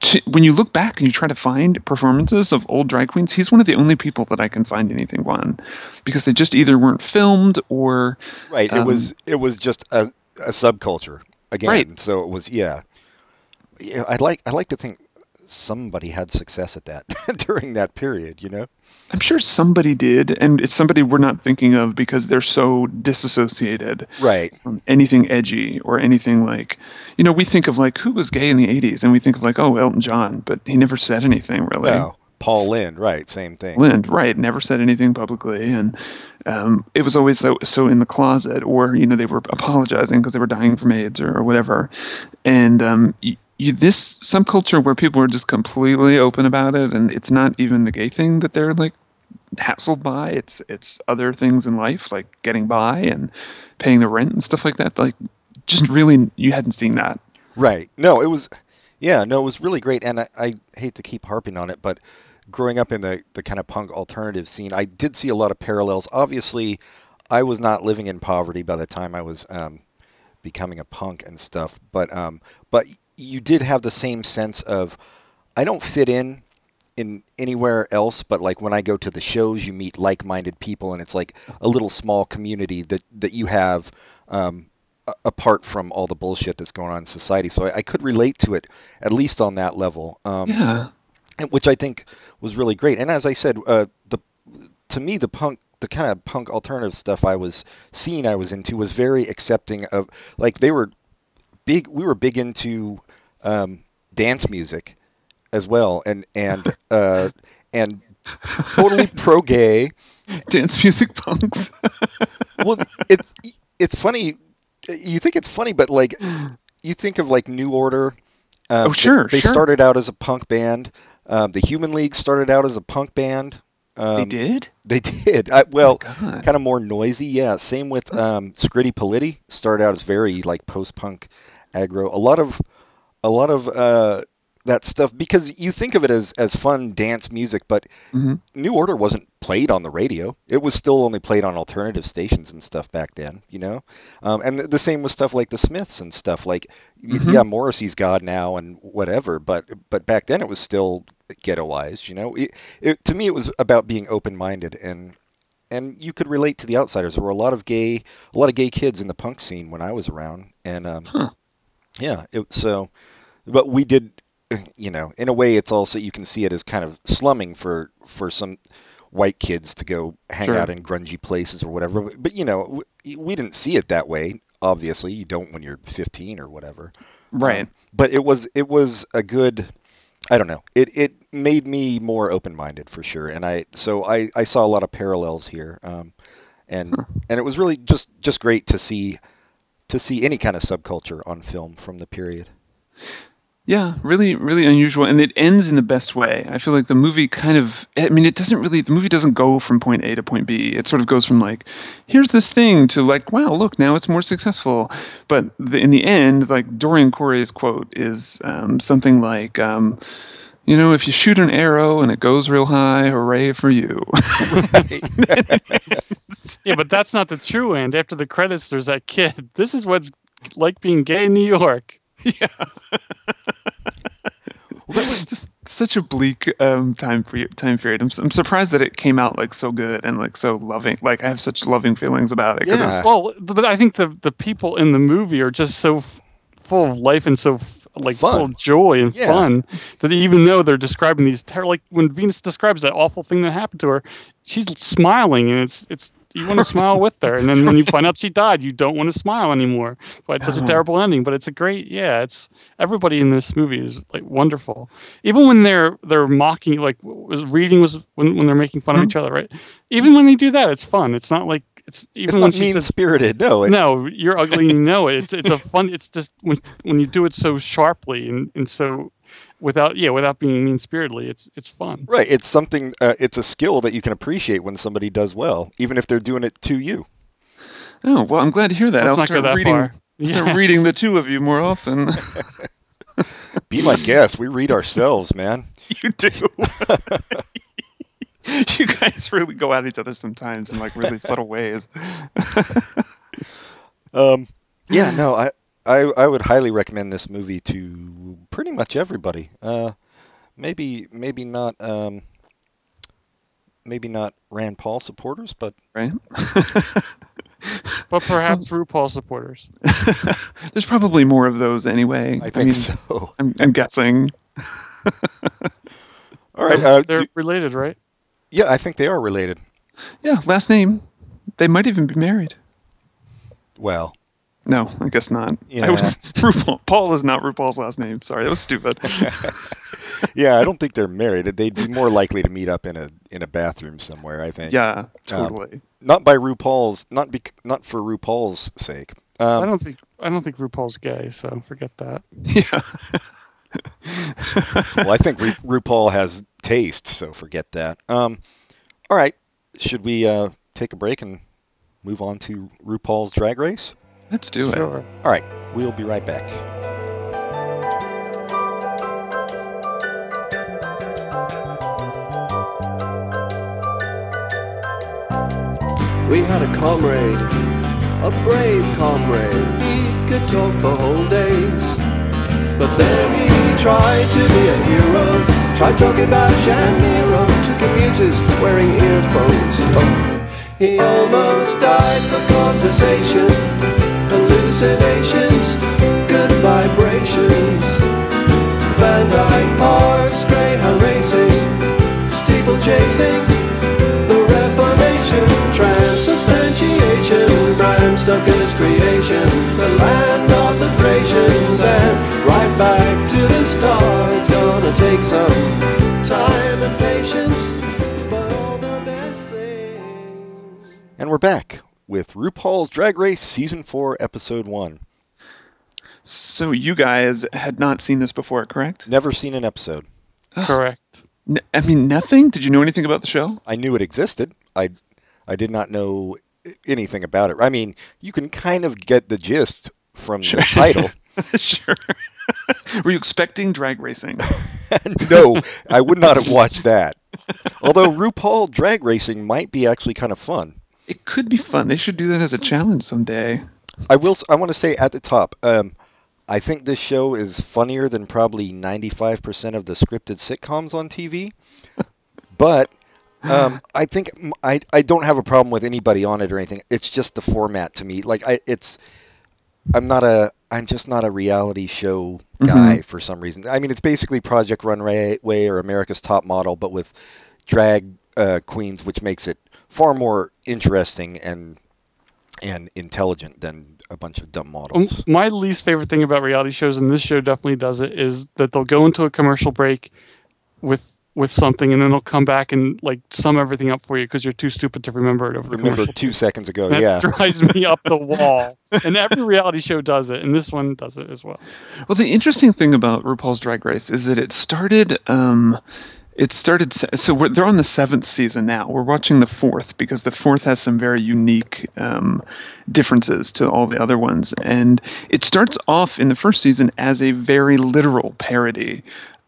to, when you look back and you try to find performances of old drag queens, he's one of the only people that I can find anything on, because they just either weren't filmed or right. Um, it was um, it was just a, a subculture again. Right. So it was yeah. Yeah, I'd like I like to think somebody had success at that during that period, you know? I'm sure somebody did, and it's somebody we're not thinking of because they're so disassociated Right. from anything edgy or anything like, you know, we think of like who was gay in the 80s, and we think of like, oh, Elton John, but he never said anything really. No. Paul Lynde, right, same thing. Lynde, right, never said anything publicly, and um, it was always so, so in the closet, or you know they were apologizing because they were dying from AIDS or, or whatever. And um, y you, this subculture where people are just completely open about it, and it's not even the gay thing that they're like hassled by. It's it's other things in life like getting by and paying the rent and stuff like that. Like just really, you hadn't seen that. Right. No, it was, yeah, no, it was really great. And I, I hate to keep harping on it, but growing up in the, the kind of punk alternative scene, I did see a lot of parallels. Obviously, I was not living in poverty by the time I was um, becoming a punk and stuff, but um, but you did have the same sense of I don't fit in in anywhere else but like when I go to the shows you meet like-minded people and it's like a little small community that that you have um, apart from all the bullshit that's going on in society so I, I could relate to it at least on that level um, Yeah. which I think was really great. And as I said, uh, the to me the punk, the kind of punk alternative stuff I was seeing, I was into was very accepting of like they were big. We were big into um, dance music as well, and and uh, and totally pro gay. Dance music punks. Well, it's it's funny. You think it's funny, but like you think of like New Order. Um, Oh, sure, They, they sure. started out as a punk band. Um, the Human League started out as a punk band. Um, they did. They did. I, well, God. kind of more noisy. Yeah. Same with um, Scritti Politti. Started out as very like post-punk aggro. A lot of, a lot of uh, that stuff because you think of it as as fun dance music, but Mhm. New Order wasn't played on the radio. It was still only played on alternative stations and stuff back then. You know, um, and the, the same with stuff like the Smiths and stuff like. y Mhm. Yeah, Morrissey's God now and whatever, but but back then it was still ghettoized. You know, it, it, to me it was about being open-minded and and you could relate to the outsiders. There were a lot of gay, a lot of gay kids in the punk scene when I was around, and um, Huh. yeah, it, so, but we did, you know, in a way, it's also you can see it as kind of slumming for for some white kids to go hang Sure. out in grungy places or whatever. But, but you know, we, we didn't see it that way. Obviously, you don't when you're 15 or whatever. Right. Um, but it was it was a good I don't know. It it made me more open minded for sure. And I so I, I saw a lot of parallels here. Um and Huh. and it was really just just great to see to see any kind of subculture on film from the period. Yeah, really, really unusual, and it ends in the best way. I feel like the movie kind of, I mean, it doesn't really, the movie doesn't go from point A to point B. It sort of goes from like, here's this thing to like, wow, look, now it's more successful. But the, in the end, like Dorian Corey's quote is um, something like, um, you know, if you shoot an arrow and it goes real high, hooray for you. Yeah, but that's not the true end. After the credits, there's that kid. This is what's like being gay in New York. Yeah. well, that was just such a bleak um, time for time period. I'm, I'm surprised that it came out like so good and like so loving. Like I have such loving feelings about it. 'cause it was- Yeah. Well, but I think the the people in the movie are just so f- full of life and so f- like Fun. full of joy and Yeah. fun that even though they're describing these ter- like when Venus describes that awful thing that happened to her, she's smiling and it's it's you want to smile with her, and then when you find out she died, you don't want to smile anymore. But it's such a Oh. terrible ending. But it's a great, yeah. It's everybody in this movie is like wonderful. Even when they're they're mocking, like was reading was when when they're making fun Mhm. of each other, right? Even when they do that, it's fun. It's not like it's even It's when not mean spirited. No. No, you're ugly you know it. It's it's a fun. It's just when when you do it so sharply and, and so without yeah without being mean spiritedly, it's it's fun. Right. It's something. Uh, it's a skill that you can appreciate when somebody does well, even if they're doing it to you. oh well, I'm glad to hear that. Let's I'll not go start that reading. far. I'll start reading the two of you more often. Be my guest. We read ourselves, man. you do. you guys really go at each other sometimes in like really subtle ways. Um, yeah, no, I, I I would highly recommend this movie to pretty much everybody. Uh, maybe maybe not um, maybe not Rand Paul supporters, but right? But perhaps RuPaul supporters. There's probably more of those anyway. I think mean, so. I'm, I'm guessing. All right. Uh, They're do- related, right? yeah, I think they are related. Yeah, last name. They might even be married. Well, No, I guess not. Yeah. I was RuPaul. Paul is not RuPaul's last name. Sorry, that was stupid. yeah, I don't think they're married. They'd be more likely to meet up in a in a bathroom somewhere. I think. yeah, totally. Not by RuPaul's. Not bec- Not for RuPaul's sake. I Um, don't think I don't think RuPaul's gay, so forget that. yeah. well, I think Ru- RuPaul has taste, so forget that. Um, all right. Should we uh, take a break and move on to RuPaul's Drag Race? Let's do it. Sure. All right. We'll be right back. We had a comrade, a brave comrade. He could talk for whole days. But then he tried to be a hero. Tried talking about Shaniro to commuters wearing earphones. Oh, he almost died for conversation. Hallucinations, good vibrations. Van Dyke Parks, Greyhound racing, steeple chasing. The Reformation, transubstantiation, creation, the land of the and right back to the gonna take some time and patience. And we're back with RuPaul's Drag Race Season 4, Episode 1. So you guys had not seen this before, correct? Never seen an episode. Correct. N- I mean, nothing. Did you know anything about the show? I knew it existed. I, I did not know anything about it. I mean, you can kind of get the gist from Sure. the title. sure. Were you expecting drag racing? no, I would not have watched that. Although RuPaul drag racing might be actually kind of fun. It could be fun. They should do that as a challenge someday. I will. I want to say at the top. Um, I think this show is funnier than probably 95% of the scripted sitcoms on TV. But um, I think I, I don't have a problem with anybody on it or anything. It's just the format to me. Like I, it's I'm not a I'm just not a reality show guy for some reason. I mean, it's basically Project Runway or America's Top Model, but with drag uh, queens, which makes it far more interesting and and intelligent than a bunch of dumb Um, models. My least favorite thing about reality shows, and this show definitely does it, is that they'll go into a commercial break with with something, and then they'll come back and like sum everything up for you because you're too stupid to remember it over the Remember commercial. two seconds ago, That yeah. drives me up the wall. And every reality show does it, and this one does it as well. Well, the interesting thing about RuPaul's Drag Race is that it started. Um, it started. So they're on the seventh season now. We're watching the fourth because the fourth has some very unique um, differences to all the other ones. And it starts off in the first season as a very literal parody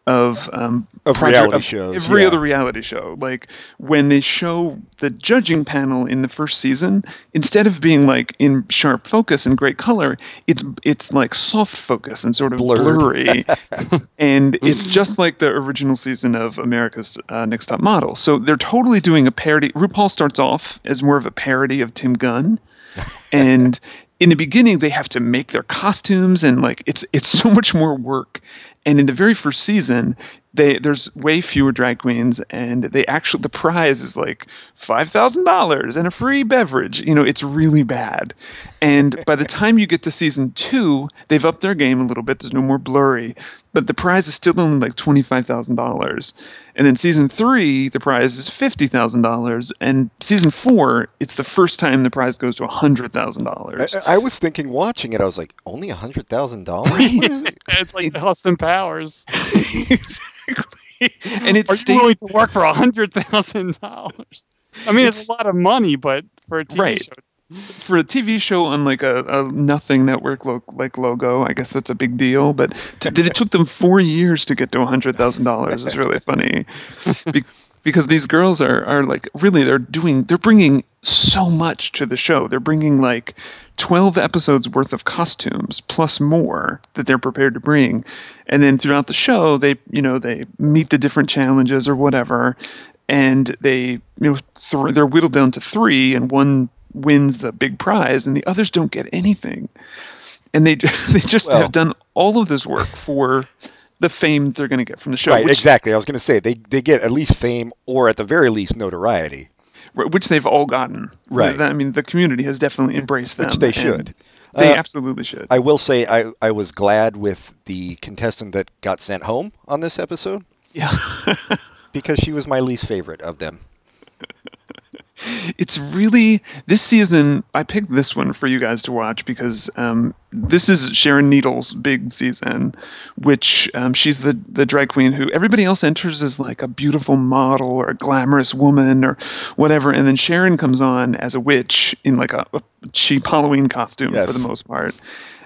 of um, Of project- reality of shows, Every yeah. other reality show. Like when they show the judging panel in the first season, instead of being like in sharp focus and great color, it's it's like soft focus and sort of Blurred. blurry. and it's just like the original season of America's uh, Next Top Model. So they're totally doing a parody. RuPaul starts off as more of a parody of Tim Gunn, and in the beginning they have to make their costumes and like it's it's so much more work. And in the very first season, they there's way fewer drag queens, and they actually the prize is like five thousand dollars and a free beverage. You know, it's really bad. And by the time you get to season two, they've upped their game a little bit. There's no more blurry, but the prize is still only like twenty five thousand dollars. And then season three, the prize is fifty thousand dollars, and season four, it's the first time the prize goes to hundred thousand dollars. I was thinking watching it, I was like, only a hundred thousand dollars. it's like Austin Powers. exactly. And it's Are you willing to work for a hundred thousand dollars? I mean, it's, It's- a lot of money, but for a TV Right. show, for a TV show on like a, a nothing network lo- like logo, I guess that's a big deal. But to, it took them four years to get to hundred thousand dollars is really funny, Be- because these girls are are like really they're doing they're bringing so much to the show. They're bringing like twelve episodes worth of costumes plus more that they're prepared to bring, and then throughout the show they you know they meet the different challenges or whatever. And they, you know, th- they're whittled down to three, and one wins the big prize and the others don't get anything and they they just Well- have done all of this work for the fame they're going to get from the show, right, which, exactly. I was going to say they they get at least fame or at the very least notoriety, which they've all gotten. Right. I mean, the community has definitely embraced them, which they should. They Uh, absolutely should. I will say I, I was glad with the contestant that got sent home on this episode yeah. because she was my least favorite of them. it's really this season i picked this one for you guys to watch because um, this is sharon needles big season which um, she's the, the drag queen who everybody else enters as like a beautiful model or a glamorous woman or whatever. And then sharon comes on as a witch in like a, a cheap halloween costume Yes. for the most part.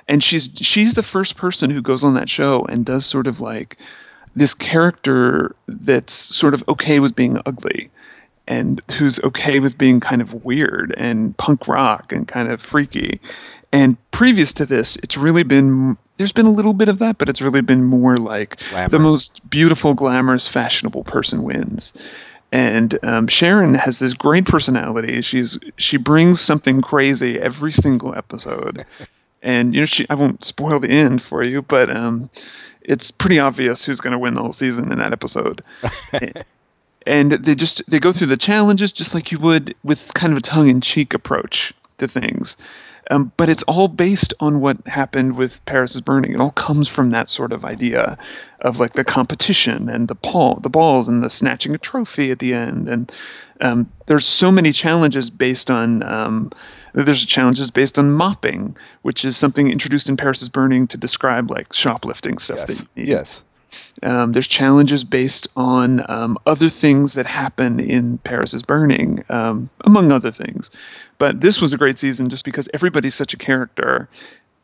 And she's she's the first person who goes on that show and does sort of like this character that's sort of okay with being ugly and who's okay with being kind of weird and punk rock and kind of freaky. And previous to this, it's really been there's been a little bit of that, but it's really been more like Glamour. the most beautiful, glamorous, fashionable person wins. And um, Sharon has this great personality. She's she brings something crazy every single episode. and you know she I won't spoil the end for you, but um, it's pretty obvious who's going to win the whole season in that episode and they just they go through the challenges just like you would with kind of a tongue-in-cheek approach to things um, but it's all based on what happened with Paris is Burning. It all comes from that sort of idea of like the competition and the ball, the balls, and the snatching a trophy at the end. And um, there's so many challenges based on. Um, there's challenges based on mopping, which is something introduced in Paris is Burning to describe like shoplifting stuff. that Yes. you need. Yes. Um, there's challenges based on um, other things that happen in Paris is Burning, um, among other things. But this was a great season just because everybody's such a character,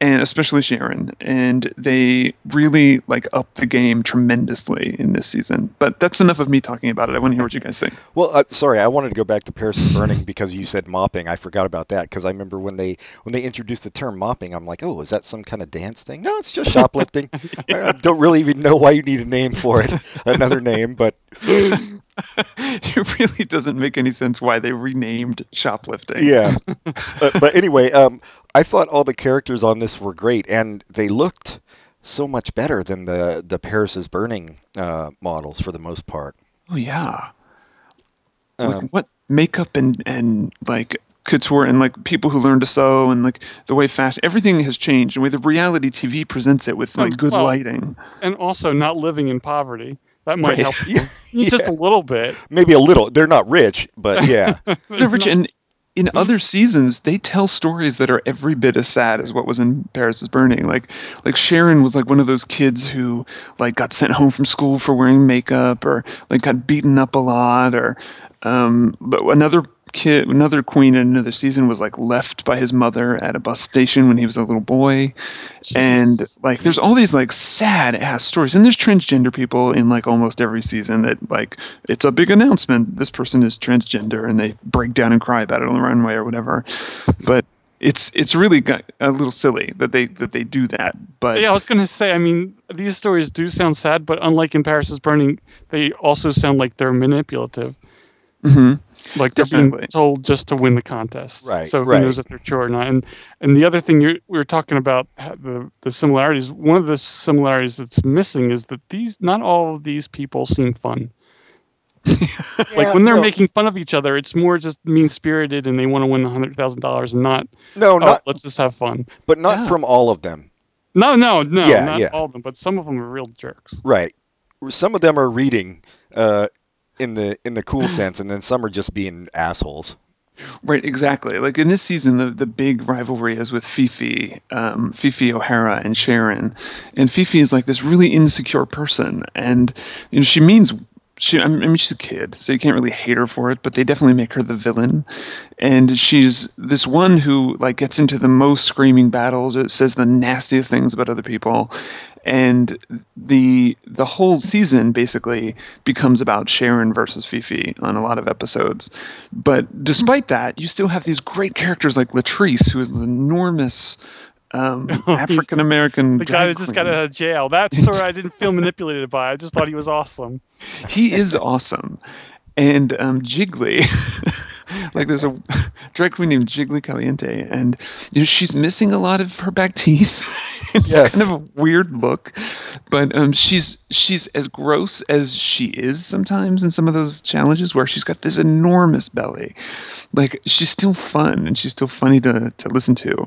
and especially Sharon, and they really like up the game tremendously in this season. But that's enough of me talking about it. I want to hear what you guys think. Well, uh, sorry, I wanted to go back to Paris is Burning because you said mopping. I forgot about that because I remember when they when they introduced the term mopping, I'm like, oh, is that some kind of dance thing? No, it's just shoplifting. I don't really even know why you need a name for it, another name, but it really doesn't make any sense why they renamed shoplifting. yeah. but, but anyway, um, I thought all the characters on this were great, and they looked so much better than the the Paris is Burning uh, models for the most part. Oh yeah. like Um, what makeup and and like couture and like people who learn to sew and like the way fashion everything has changed and the way the reality TV presents it with like good well, lighting. and also not living in poverty. That might Right. help Yeah, just a little bit. maybe a little. They're not rich, but yeah. No, Rich, and in other seasons they tell stories that are every bit as sad as what was in Paris is Burning. Like like Sharon was like one of those kids who like got sent home from school for wearing makeup or like got beaten up a lot or um but another kid another queen in another season was like left by his mother at a bus station when he was a little boy and like there's all these like sad ass stories and there's transgender people in like almost every season that like it's a big announcement this person is transgender and they break down and cry about it on the runway or whatever but it's it's really a little silly that they that they do that but Yeah, I was gonna say. I mean, these stories do sound sad, but unlike in Paris is Burning, they also sound like they're manipulative. Mhm. Like they're Definitely. being told just to win the contest. Right, So who right. knows if they're true or not? And and the other thing you're, we were talking about the the similarities. One of the similarities that's missing is that these not all of these people seem fun. Like when they're no, making fun of each other, it's more just mean spirited and they want to win a hundred thousand dollars and not no, oh, not let's just have fun. but not Yeah. from all of them. No, no, no, Yeah, not yeah. all of them, but some of them are real jerks. Right. Some of them are reading uh, in the in the cool sense, and then some are just being assholes. Right, exactly. Like in this season, the, the big rivalry is with Phi Phi, um, Phi Phi O'Hara and Sharon, and Phi Phi is like this really insecure person, and you know she means she. I mean, she's a kid, so you can't really hate her for it, but they definitely make her the villain, and she's this one who like gets into the most screaming battles, it says the nastiest things about other people, and the the whole season basically becomes about Sharon versus Phi Phi on a lot of episodes. But despite that, you still have these great characters like Latrice, who is an enormous um, African American. The guy that just got out of jail. That story I didn't feel manipulated by. I just thought he was awesome. he is awesome. And um, Jiggly, like there's a drag queen named Jiggly Caliente, and you know she's missing a lot of her back teeth. Yes. kind of a weird look, but um, she's she's as gross as she is sometimes in some of those challenges where she's got this enormous belly. Like she's still fun and she's still funny to to listen to,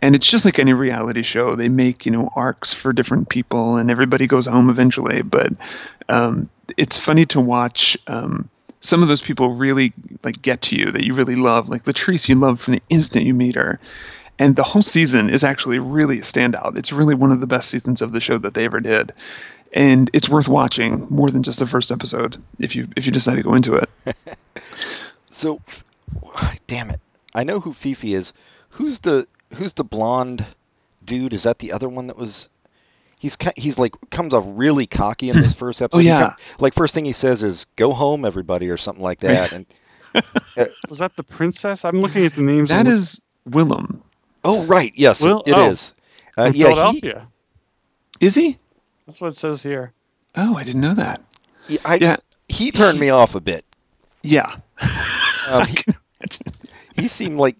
and it's just like any reality show. They make you know arcs for different people, and everybody goes home eventually. But um, it's funny to watch. Um, some of those people really like get to you that you really love, like Latrice you love from the instant you meet her. And the whole season is actually really a standout. It's really one of the best seasons of the show that they ever did. And it's worth watching more than just the first episode if you if you decide to go into it. So, damn it, I know who Phi Phi is. Who's the who's the blonde dude? Is that the other one that was? He's he's like comes off really cocky in this first oh, episode. He yeah. come- like first thing he says is "Go home, everybody" or something like that. And Was that the princess? I'm looking at the names. That and is Willam. Oh right, yes, Will- it oh, is. Uh, from yeah, he, Is he? That's what it says here. Oh, I didn't know that. he, I, Yeah. he turned me off a bit. Yeah. Um, he, he seemed like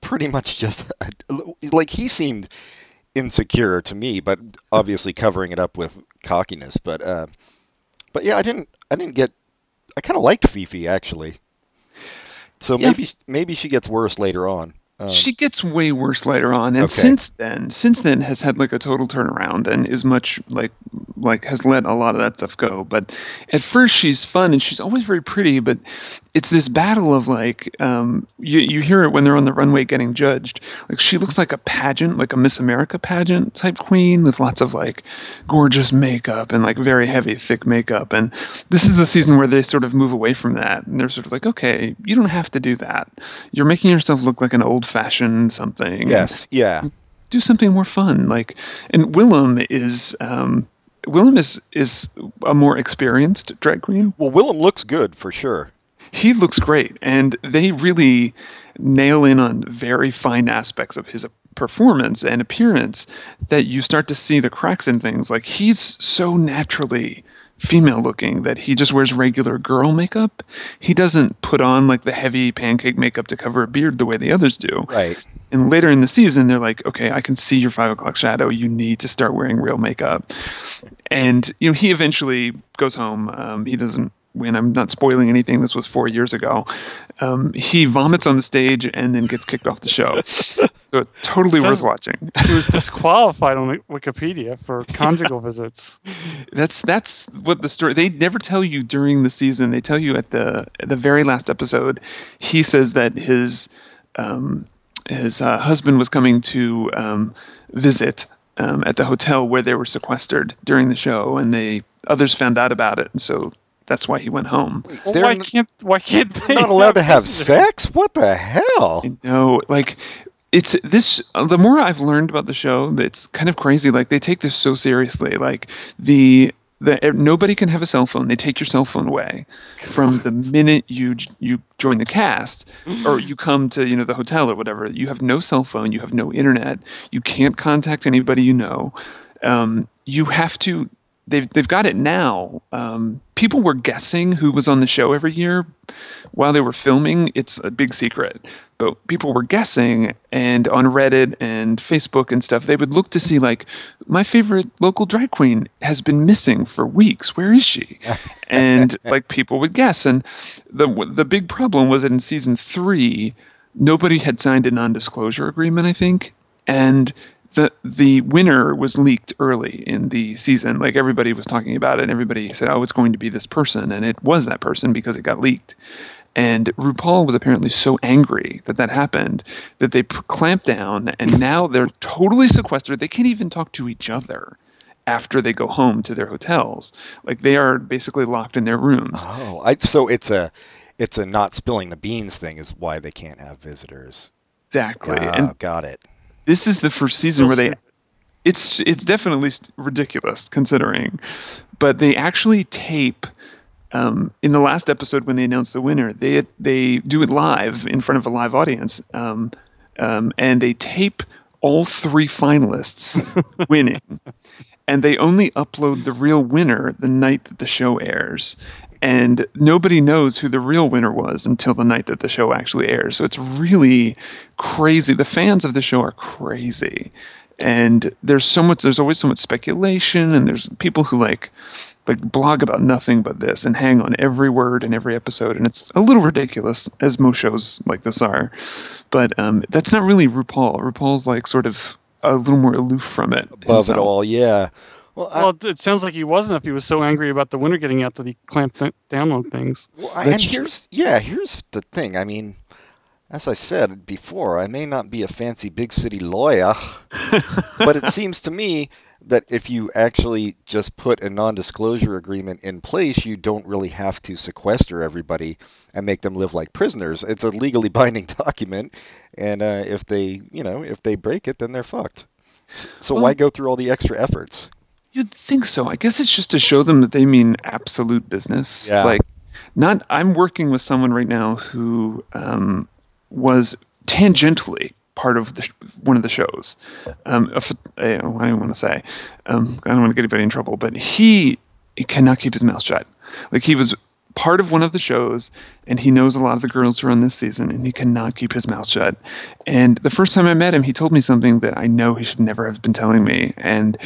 pretty much just like he seemed insecure to me, but obviously covering it up with cockiness. But uh, but yeah, I didn't I didn't get I kind of liked Phi Phi actually. So Yeah. maybe maybe she gets worse later on. Um, she gets way worse later on and Okay. since then since then has had like a total turnaround and is much like like has let a lot of that stuff go. But at first she's fun and she's always very pretty but it's this battle of like um you, you hear it when they're on the runway getting judged. Like she looks like a pageant like a miss america pageant type queen with lots of like gorgeous makeup and like very heavy thick makeup. And this is the season where they sort of move away from that. And they're sort of like okay you don't have to do that. You're making yourself look like an old fashioned something yes, yeah. do something more fun like and willam is um willam is is a more experienced drag queen Well, Willam looks good for sure. he looks great and they really nail in on very fine aspects of his performance and appearance that you start to see the cracks in things like he's so naturally female looking that he just wears regular girl makeup. He doesn't put on like the heavy pancake makeup to cover a beard the way the others do. Right. and later in the season they're like okay i can see your five o'clock shadow. You need to start wearing real makeup. And you know he eventually goes home. Um, he doesn't win. I'm not spoiling anything. This was four years ago um, he vomits on the stage and then gets kicked off the show. So totally worth watching. He was disqualified on Wikipedia for conjugal visits. that's that's what the story they never tell you during the season. They tell you at the at the very last episode he says that his um, his uh, husband was coming to um, visit um, at the hotel where they were sequestered during the show and they others found out about it. And so that's why he went home Well, They're why can't why can't they Not allowed to have sex? What the hell? Know, like it's this. uh, The more I've learned about the show, it's kind of crazy. Like they take this so seriously. Like the the nobody can have a cell phone. They take your cell phone away from the minute you you join the cast or you come to you know the hotel or whatever. You have no cell phone. You have no internet. You can't contact anybody you know. Um, you have to. They've they've got it now. Um, people were guessing who was on the show every year while they were filming. It's a big secret, but people were guessing, and on Reddit and Facebook and stuff, they would look to see like my favorite local drag queen has been missing for weeks. Where is she? and like people would guess, and the the big problem was that in season three, nobody had signed a non-disclosure agreement. I think, and the the winner was leaked early in the season. Like everybody was talking about it, and everybody said, "Oh, it's going to be this person," and it was that person because it got leaked. And RuPaul was apparently so angry that that happened that they p- clamped down, and now they're totally sequestered. They can't even talk to each other after they go home to their hotels. Like they are basically locked in their rooms. Oh, I so it's a it's a not spilling the beans thing is why they can't have visitors. Exactly. Ah, and got it. This is the first season where they it's it's definitely ridiculous considering but they actually tape um, in the last episode when they announce the winner they they do it live in front of a live audience um, um, and they tape all three finalists winning and they only upload the real winner the night that the show airs and nobody knows who the real winner was until the night that the show actually airs. So it's really crazy. The fans of the show are crazy. And there's so much there's always so much speculation and there's people who like like blog about nothing but this and hang on every word in every episode. And it's a little ridiculous as most shows like this are. But um, that's not really RuPaul. RuPaul's like sort of a little more aloof from it. Above it all, yeah. Well, I, Well, it- it sounds like he wasn't if he was so angry about the winner getting out that he clamped th- down on things. Well, I, and That's true. here's yeah, here's the thing. I mean, as I said before, I may not be a fancy big city lawyer, but it seems to me that if you actually just put a non-disclosure agreement in place, you don't really have to sequester everybody and make them live like prisoners. It's a legally binding document, and uh, if they, you know, if they break it, then they're fucked. So Well- why go through all the extra efforts? You'd think so. I guess it's just to show them that they mean absolute business. Yeah. Like, not. I'm working with someone right now who um, was tangentially part of the sh- one of the shows. Um, a, ph- a, I don't want to say. Um, I don't want to get anybody in trouble, but he, he cannot keep his mouth shut. Like he was part of one of the shows, and he knows a lot of the girls who are on this season, and he cannot keep his mouth shut. And the first time I met him, he told me something that I know he should never have been telling me, and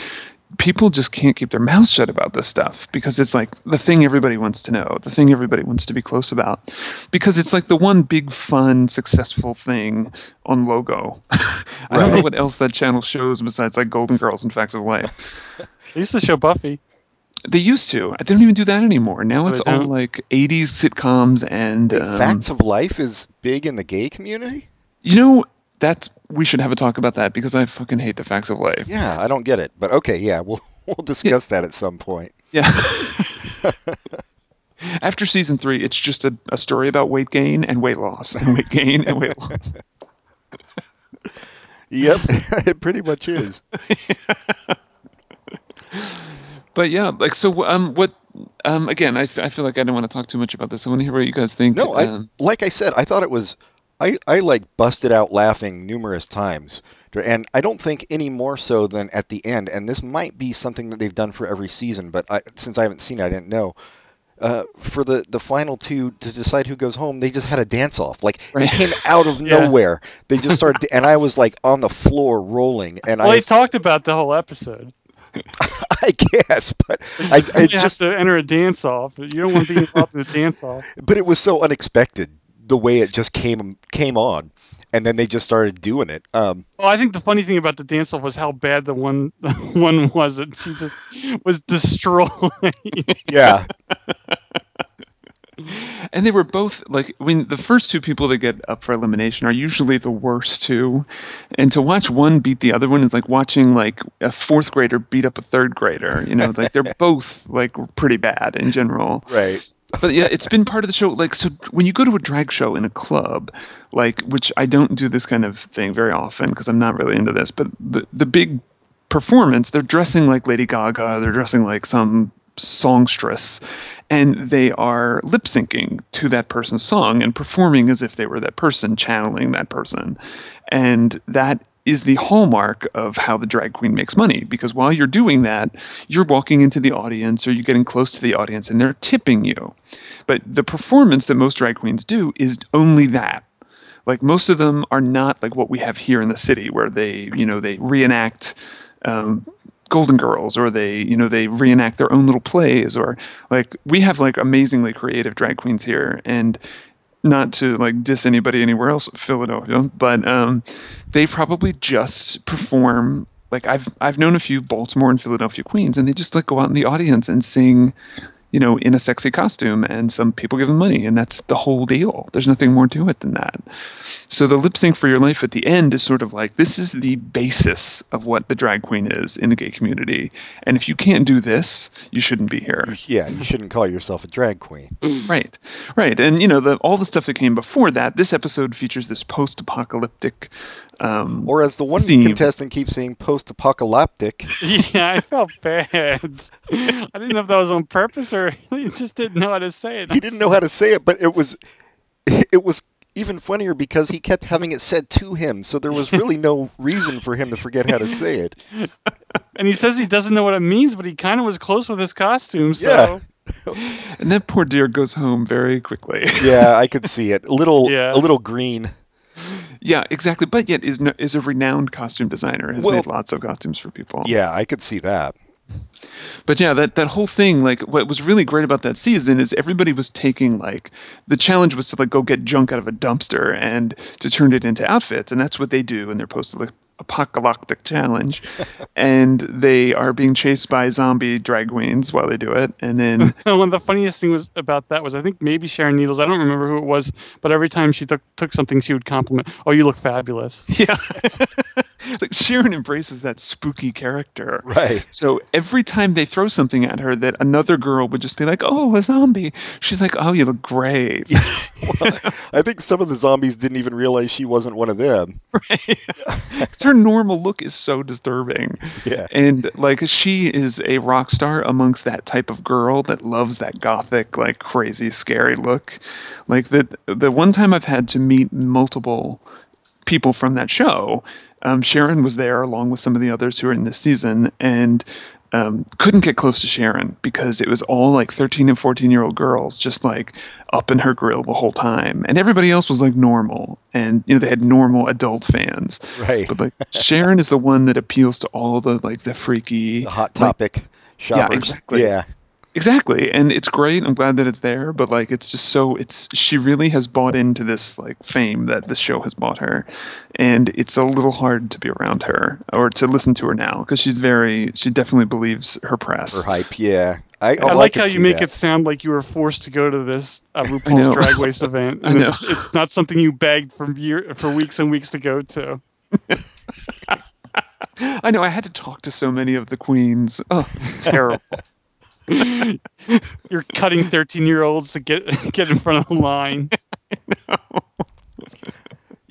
people just can't keep their mouths shut about this stuff because it's like the thing everybody wants to know, the thing everybody wants to be close about, because it's like the one big, fun, successful thing on logo. I don't know what else that channel shows besides like Golden Girls and Facts of Life. They used to show Buffy. They used to. I don't even do that anymore. Now it's all like 80s sitcoms and Wait, um, Facts of Life is big in the gay community. you know that's we should have a talk about that because I fucking hate the Facts of Life. Yeah, I don't get it, but okay, yeah, we'll we'll discuss that at some point. Yeah. After season three, it's just a, a story about weight gain and weight loss, and weight gain and weight loss. Yep, it pretty much is. But yeah, like so. Um, what? Um, again, I, f- I feel like I don't want to talk too much about this. I want to hear what you guys think. No, I um, like I said, I thought it was. I I like busted out laughing numerous times, and I don't think any more so than at the end. And this might be something that they've done for every season, but I, since I haven't seen it, I didn't know. Uh, for the the final two to decide who goes home, they just had a dance off. Like Right. it came out of Yeah. nowhere. They just started, to, and I was like on the floor rolling, and Well, I they talked about the whole episode. I guess, but I, I have just to enter a dance off. You don't want to be involved in a dance off. but it was so unexpected the way it just came came on, and then they just started doing it. Um, Well, I think the funny thing about the dance off was how bad the one the one was that she just was destroyed. yeah, and they were both like I mean the first two people that get up for elimination are usually the worst two and to watch one beat the other one is like watching like a fourth grader beat up a third grader you know like they're both like pretty bad in general right. But yeah it's been part of the show like so when you go to a drag show in a club like which i don't do this kind of thing very often because i'm not really into this but the, the big performance they're dressing like lady gaga they're dressing like some songstress and they are lip syncing to that person's song and performing as if they were that person channeling that person. And that is the hallmark of how the drag queen makes money because while you're doing that you're walking into the audience or you're getting close to the audience and they're tipping you. But the performance that most drag queens do is only that. Like most of them are not like what we have here in the city where they you know they reenact um, golden girls or they you know they reenact their own little plays or like we have like amazingly creative drag queens here and not to like diss anybody anywhere else Philadelphia, but um, they probably just perform like I've I've known a few Baltimore and Philadelphia queens, and they just like go out in the audience and sing, you know, in a sexy costume, and some people give them money, and that's the whole deal. There's nothing more to it than that. So the lip sync for your life at the end is sort of like this is the basis of what the drag queen is in the gay community, and if you can't do this, you shouldn't be here. Yeah, you shouldn't call yourself a drag queen. Mm. Right, right, and you know the all the stuff that came before that. This episode features this post-apocalyptic. Um, Or as the one Theme. contestant keeps saying, post-apocalyptic. yeah, I felt bad. I didn't know if that was on purpose or he just didn't know how to say it. he didn't know how to say it, but it was it was even funnier because he kept having it said to him, so there was really no reason for him to forget how to say it. And he says he doesn't know what it means, but he kind of was close with his costume. So Yeah. and that poor dear goes home very quickly. Yeah, I could see it. A little Yeah. a little green. Yeah, exactly. But yet is no, is a renowned costume designer. Has Well- made lots of costumes for people. Yeah, I could see that. But yeah, that that whole thing, like, what was really great about that season is everybody was taking like the challenge was to like go get junk out of a dumpster and to turn it into outfits, and that's what they do in their post apocalyptic challenge. and they are being chased by zombie drag queens while they do it, and then One of the funniest thing was about that was I think maybe Sharon Needles. I don't remember who it was, but every time she took took something, she would compliment, "Oh, you look fabulous." yeah, like Sharon embraces that spooky character. Right. So every time they throw something at her that another girl would just be like, "Oh, a zombie," she's like, "Oh, you look great." I think some of the zombies didn't even realize she wasn't one of them. right? her normal look is so disturbing. Yeah. And like she is a rock star amongst that type of girl that loves that gothic, like crazy, scary look. Like the the one time I've had to meet multiple people from that show, um, Sharon was there along with some of the others who are in this season, and um, couldn't get close to Sharon because it was all like 13 and 14 year old girls just like up in her grill the whole time, and everybody else was like normal, and you know they had normal adult fans. Right. But like Sharon is the one that appeals to all the like the freaky The hot like, topic shoppers. exactly. Yeah. Exactly, and it's great. I'm glad that it's there, but like it's just so it's she really has bought into this like fame that this show has bought her, and it's a little hard to be around her or to listen to her now because she's very she definitely believes her press. Her hype. Yeah. I, I like how you make that. it sound like you were forced to go to this uh. RuPaul's Drag Race event. I and know. It's, it's not something you begged for year for weeks and weeks to go to. I know I had to talk to so many of the queens. Oh, it's terrible. You're cutting 13 year olds to get get in front of the line.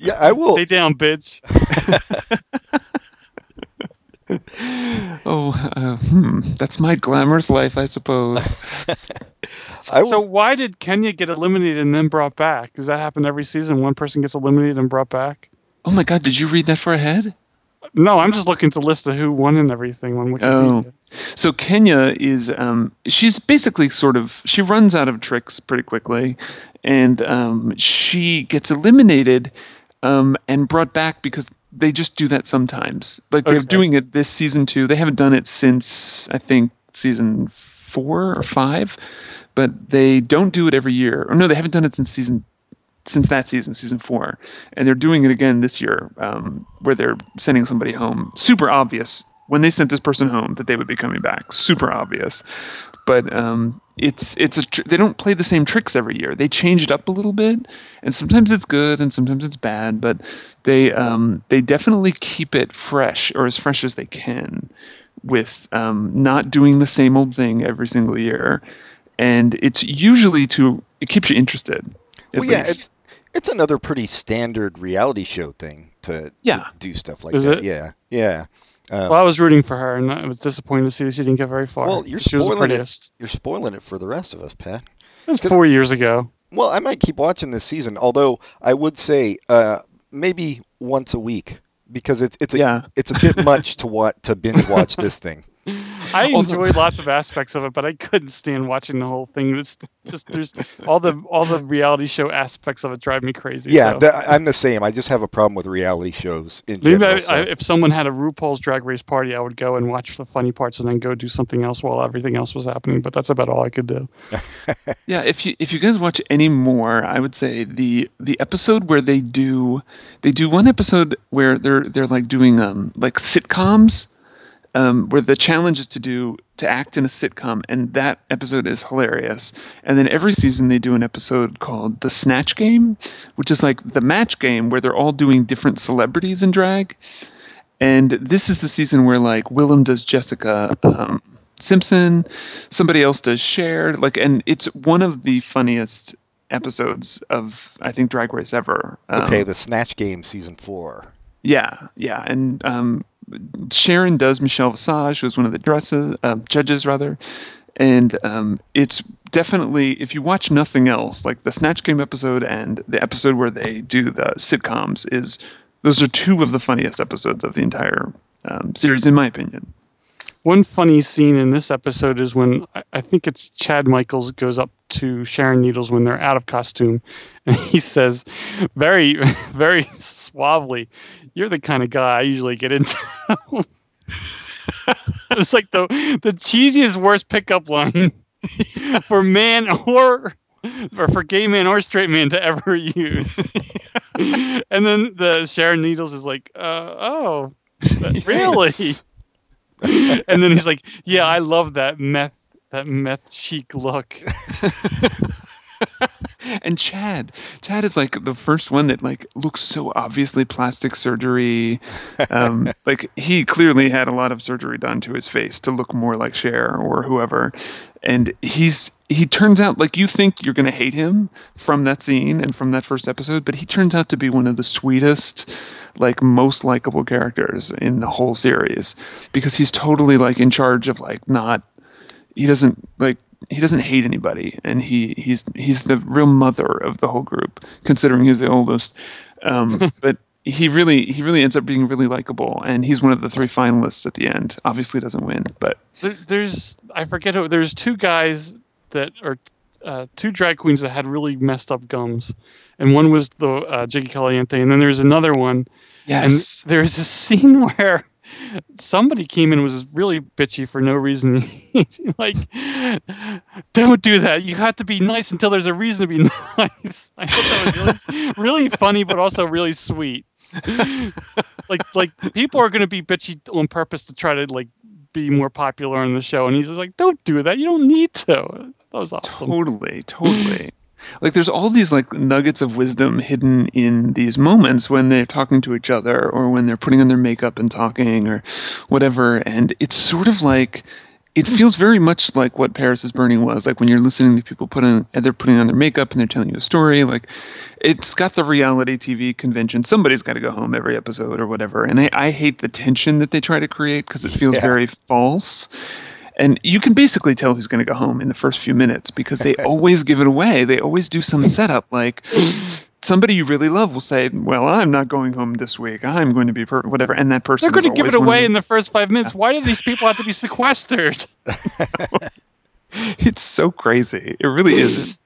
Yeah, I will. Stay down, bitch. oh, uh, hmm, that's my glamorous life, I suppose. I will. So why did Kenya get eliminated and then brought back? Does that happen every season? One person gets eliminated and brought back? Oh my God, did you read that for a head? No, I'm just looking at the list of who won and everything on Wikipedia. Oh. So Kenya is um, she's basically sort of she runs out of tricks pretty quickly, and um, she gets eliminated um, and brought back because they just do that sometimes. Like they're Okay. doing it this season too. They haven't done it since I think season four or five, but they don't do it every year. Or no, they haven't done it since season since that season, season four, and they're doing it again this year, um, where they're sending somebody home. Super obvious when they sent this person home that they would be coming back. Super obvious, but um, it's it's a tr- they don't play the same tricks every year. They change it up a little bit, and sometimes it's good and sometimes it's bad, but they um, they definitely keep it fresh or as fresh as they can with um, not doing the same old thing every single year. And it's usually to it keeps you interested. well, yeah, least. it's it's another pretty standard reality show thing to, to do stuff like Is that. it? Yeah, yeah. Um, Well, I was rooting for her, and I was disappointed to see that she didn't get very far. Well, you're she was the spoiling it. prettiest. you're spoiling it for the rest of us, Pat. It was 'Cause- four years ago. Well, I might keep watching this season, although I would say uh, maybe once a week because it's it's a Yeah. it's a bit much to watch to binge watch this thing. I Although- enjoyed lots of aspects of it, but I couldn't stand watching the whole thing. It's just there's all the all the reality show aspects of it drive me crazy. Yeah, so. th- I'm the same. I just have a problem with reality shows in Maybe general. I, so- I, if someone had a RuPaul's Drag Race party, I would go and watch the funny parts and then go do something else while everything else was happening. But that's about all I could do. Yeah, if you if you guys watch any more, I would say the the episode where they do they do one episode where they're they're like doing um like sitcoms, um where the challenge is to do to act in a sitcom, and that episode is hilarious. And then every season they do an episode called the Snatch Game, which is like the match game where they're all doing different celebrities in drag. And this is the season where like Willam does Jessica um, Simpson, somebody else does Cher, like, and it's one of the funniest episodes of I think Drag Race ever. Um, okay, the Snatch Game season four. yeah, yeah, and um, Sharon does Michelle Visage, who's one of the dresses uh, judges rather, and um, it's definitely if you watch nothing else, like the Snatch Game episode and the episode where they do the sitcoms, is those are two of the funniest episodes of the entire um, series, in my opinion. One funny scene in this episode is when I- think it's Chad Michaels goes up to Sharon Needles when they're out of costume, and he says, very, very suavely, "You're the kind of guy I usually get into." it's like the the cheesiest, worst pickup line for man or or for gay man or straight man to ever use. and then the Sharon Needles is like, uh, "Oh, really?" Yes. and then he's like, "Yeah, I love that meth that meth chic look." and Chad, Chad is like the first one that like looks so obviously plastic surgery. Um, like he clearly had a lot of surgery done to his face to look more like Cher or whoever. And he's he turns out like you think you're gonna hate him from that scene and from that first episode, but he turns out to be one of the sweetest, like most likable characters in the whole series because he's totally like in charge of like not he doesn't like he doesn't hate anybody and he he's he's the real mother of the whole group considering he's the oldest um, but he really he really ends up being really likable and he's one of the three finalists at the end obviously doesn't win but There, there's I forget who. There's two guys that are uh, two drag queens that had really messed up gums, and one was the uh, Jiggly Caliente, and then there's another one. yes And there's a scene where somebody came in and was really bitchy for no reason. like, don't do that. You have to be nice until there's a reason to be nice. I thought that was really, really funny, but also really sweet. like, like people are going to be bitchy on purpose to try to like be more popular on the show, and he's just like, don't do that. You don't need to. That was awesome. Totally, totally. like there's all these like nuggets of wisdom hidden in these moments when they're talking to each other or when they're putting on their makeup and talking or whatever and it's sort of like it feels very much like what Paris is Burning was like when you're listening to people put on and they're putting on their makeup and they're telling you a story like it's got the reality TV convention. Somebody's got to go home every episode or whatever. And I, I hate the tension that they try to create because it feels Yeah. very false and you can basically tell who's going to go home in the first few minutes because they always give it away. They always do some setup. Like somebody you really love will say, "Well, I'm not going home this week. I'm going to be per- whatever," and that person. They're going to give it always one of away the- in the first five minutes. Why do these people have to be sequestered? It's so crazy. It really is. It's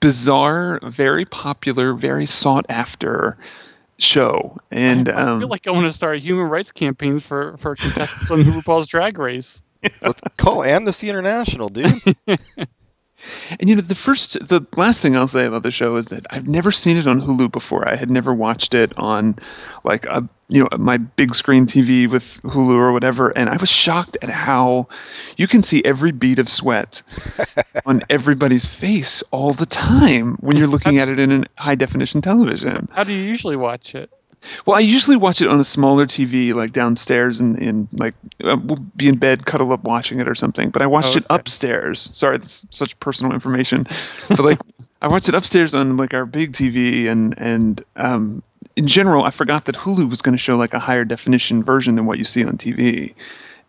bizarre, very popular, very sought after show, and I um, feel like I want to start a human rights campaigns for for contestants on RuPaul's Drag Race. Let's call Amnesty International, dude. And you know, the first, the last thing I'll say about the show is that I've never seen it on Hulu before. I had never watched it on, like, a, you know, my big screen TV with Hulu or whatever, and I was shocked at how you can see every bead of sweat on everybody's face all the time when you're looking at it in a high definition television. How do you usually watch it? Well, I usually watch it on a smaller TV, like downstairs, and in like uh, we'll be in bed, cuddle up, watching it or something. But I watched Oh, it upstairs. Sorry, that's such personal information. But like, I watched it upstairs on like our big TV, and and um, in general, I forgot that Hulu was going to show like a higher definition version than what you see on TV.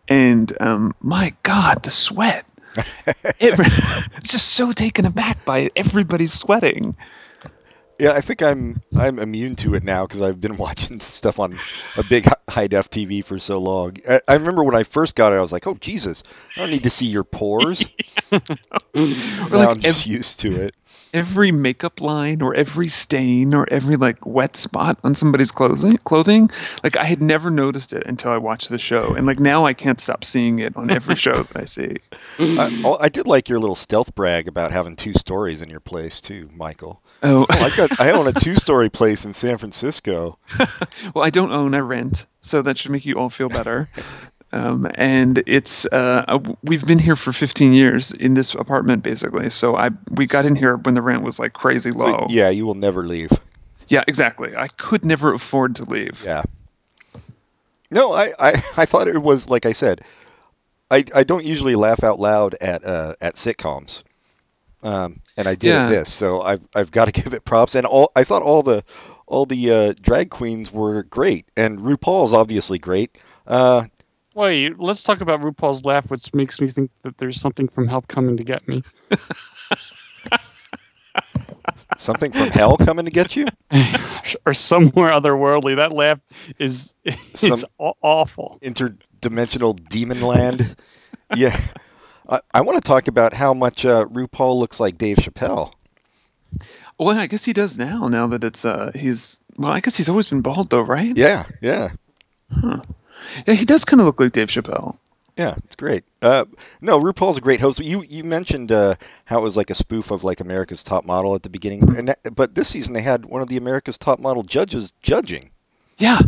And um, my God, the sweat! it, it's just so taken aback by it. Everybody's sweating. Yeah, I think I'm I'm immune to it now because I've been watching stuff on a big high def TV for so long. I, I remember when I first got it, I was like, "Oh Jesus, I don't need to see your pores." now like I'm just used to it. Every makeup line or every stain or every like wet spot on somebody's clothing clothing like i had never noticed it until i watched the show. And like now i can't stop seeing it on every show that i see. I, mm. oh, I did like your little stealth brag about having two stories in your place too, Michael. oh. I got I own a two-story place in San Francisco. well i don't own i rent so that should make you all feel better um, and it's uh, uh, we've been here for 15 years in this apartment basically so i we got in here when the rent was like crazy So, low yeah, you will never leave. yeah exactly i could never afford to leave Yeah. No, I, I, I thought it was like I said. I, I don't usually laugh out loud at uh, at sitcoms, um, and I did Yeah. at this, so I've I've got to give it props. And all I thought all the all the uh, drag queens were great, and RuPaul's obviously great. Uh, Wait, let's talk about RuPaul's laugh, which makes me think that there's something from hell coming to get me. something from hell coming to get you. or somewhere otherworldly. That laugh is it's Some- aw- awful. Interdimensional demon land. yeah. I, I want to talk about how much uh, RuPaul looks like Dave Chappelle. Well, I guess he does now. Now that it's uh, he's well, I guess he's always been bald though, right? Yeah, yeah. Yeah, he does kind of look like Dave Chappelle. Yeah, it's great. Uh, no, RuPaul's a great host. You you mentioned uh, how it was like a spoof of like America's Top Model at the beginning, and that, but this season they had one of the America's Top Model judges judging. Yeah.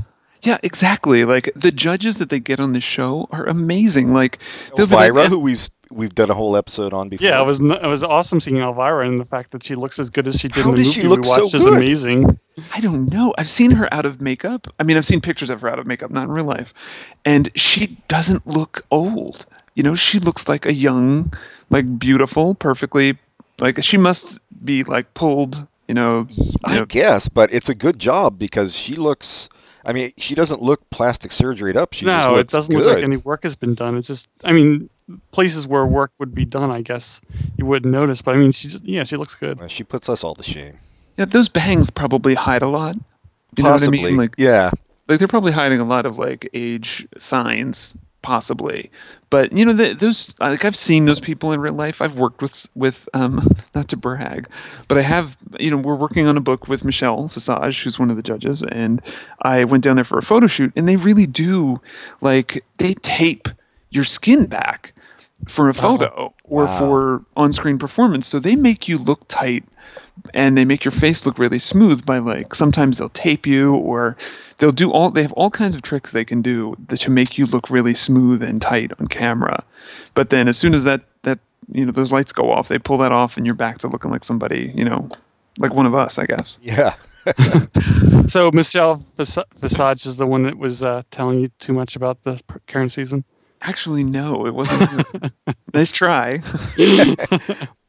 Yeah, exactly. Like the judges that they get on the show are amazing. Like they'll be like, Elvira, who we've we've done a whole episode on before. Yeah, it was it was awesome seeing Elvira and the fact that she looks as good as she did How in the does movie she look we so watched is amazing. I don't know. I've seen her out of makeup. I mean, I've seen pictures of her out of makeup, not in real life. And she doesn't look old. You know, she looks like a young, like beautiful, perfectly like she must be like pulled, you know, you I know, guess, but it's a good job because she looks. I mean, she doesn't look plastic surgeryed up. She just no, it doesn't good. look like any work has been done. It's just, I mean, places where work would be done, I guess you wouldn't notice. But I mean, she just, yeah, she looks good. She puts us all to shame. yeah, those bangs probably hide a lot. You know Possibly, what I mean? Like yeah. like they're probably hiding a lot of like age signs possibly. But you know the, those like i've seen those people in real life. I've worked with with um not to brag but i have you know we're working on a book with michelle visage who's one of the judges and i went down there for a photo shoot and they really do like they tape your skin back for a photo or Wow. for on-screen performance. So they make you look tight and they make your face look really smooth by like sometimes they'll tape you or they'll do all they have all kinds of tricks they can do to make you look really smooth and tight on camera but then as soon as that that you know those lights go off they pull that off and you're back to looking like somebody you know like one of us i guess Yeah. So Michelle Vis- Visage is the one that was uh, telling you too much about the p- current season. actually no it wasn't nice try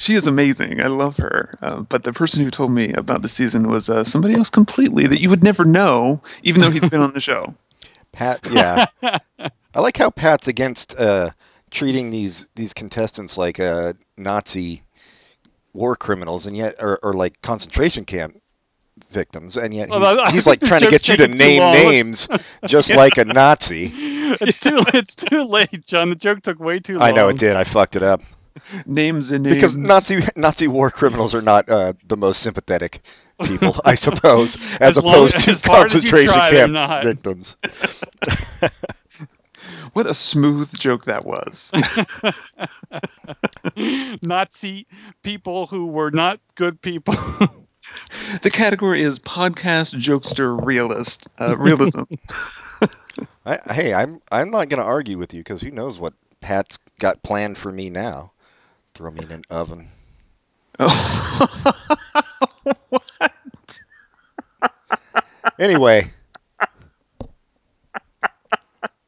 she is amazing i love her uh, but the person who told me about the season was uh, somebody else completely that you would never know even though he's been on the show Pat, yeah. I like how Pat's against uh, treating these these contestants like uh, Nazi war criminals, and yet, or, or like concentration camp victims, and yet he's, Well, I- I he's like trying to get you to name long. names, just like a Nazi. It's too it's too late, John. The joke took way too long. I know it did. I fucked it up names and names because Nazi Nazi war criminals are not uh, the most sympathetic people, I suppose, as, As long- opposed to as hard as you concentration try, camp victims. What a smooth joke that was. Nazi people who were not good people. the category is podcast jokester realist uh, realism. I, hey, I'm I'm not going to argue with you because who knows what Pat's got planned for me now. Throw me in an oven. Oh. what? Anyway,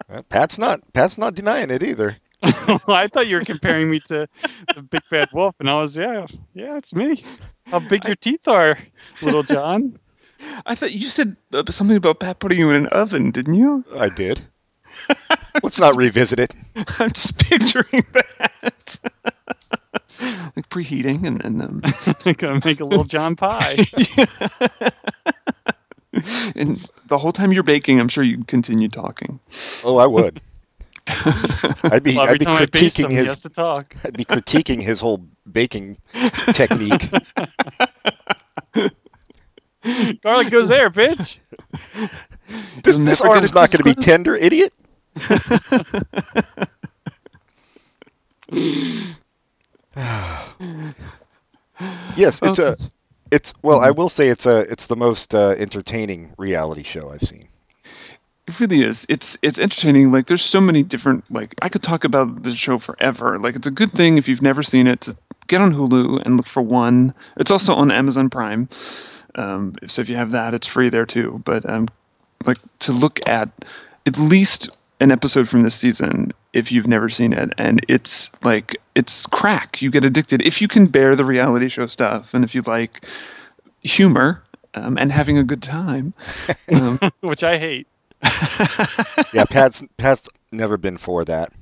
Uh, Pat's not Pat's not denying it either. I thought you were comparing me to the big bad wolf, and I was yeah, yeah, it's me. How big your teeth are, little John. I thought you said uh, something about Pat putting you in an oven, didn't you? I did. Let's not revisit it. I'm just picturing that. Like preheating and then um, Gonna make a little John pie. and the whole time you're baking, I'm sure you'd continue talking. Oh, I would. I'd be Well, I'd be time I baste critiquing him, he his has to talk. I'd be critiquing his whole baking technique. Garlic goes there, bitch. This You'll this arm's not going to be tender, idiot. Yes, it's a it's well, I will say it's a it's the most uh, entertaining reality show I've seen. It really is. It's it's entertaining. Like there's so many different like I could talk about the show forever. Like it's a good thing if you've never seen it to get on Hulu and look for one. It's also on Amazon Prime. Um, so if you have that, it's free there too. But um, like to look at at least an episode from this season if you've never seen it, and it's like it's crack. You get addicted if you can bear the reality show stuff, and if you like humor um, and having a good time. Um, Which I hate. Yeah, Pat's Pat's never been for that.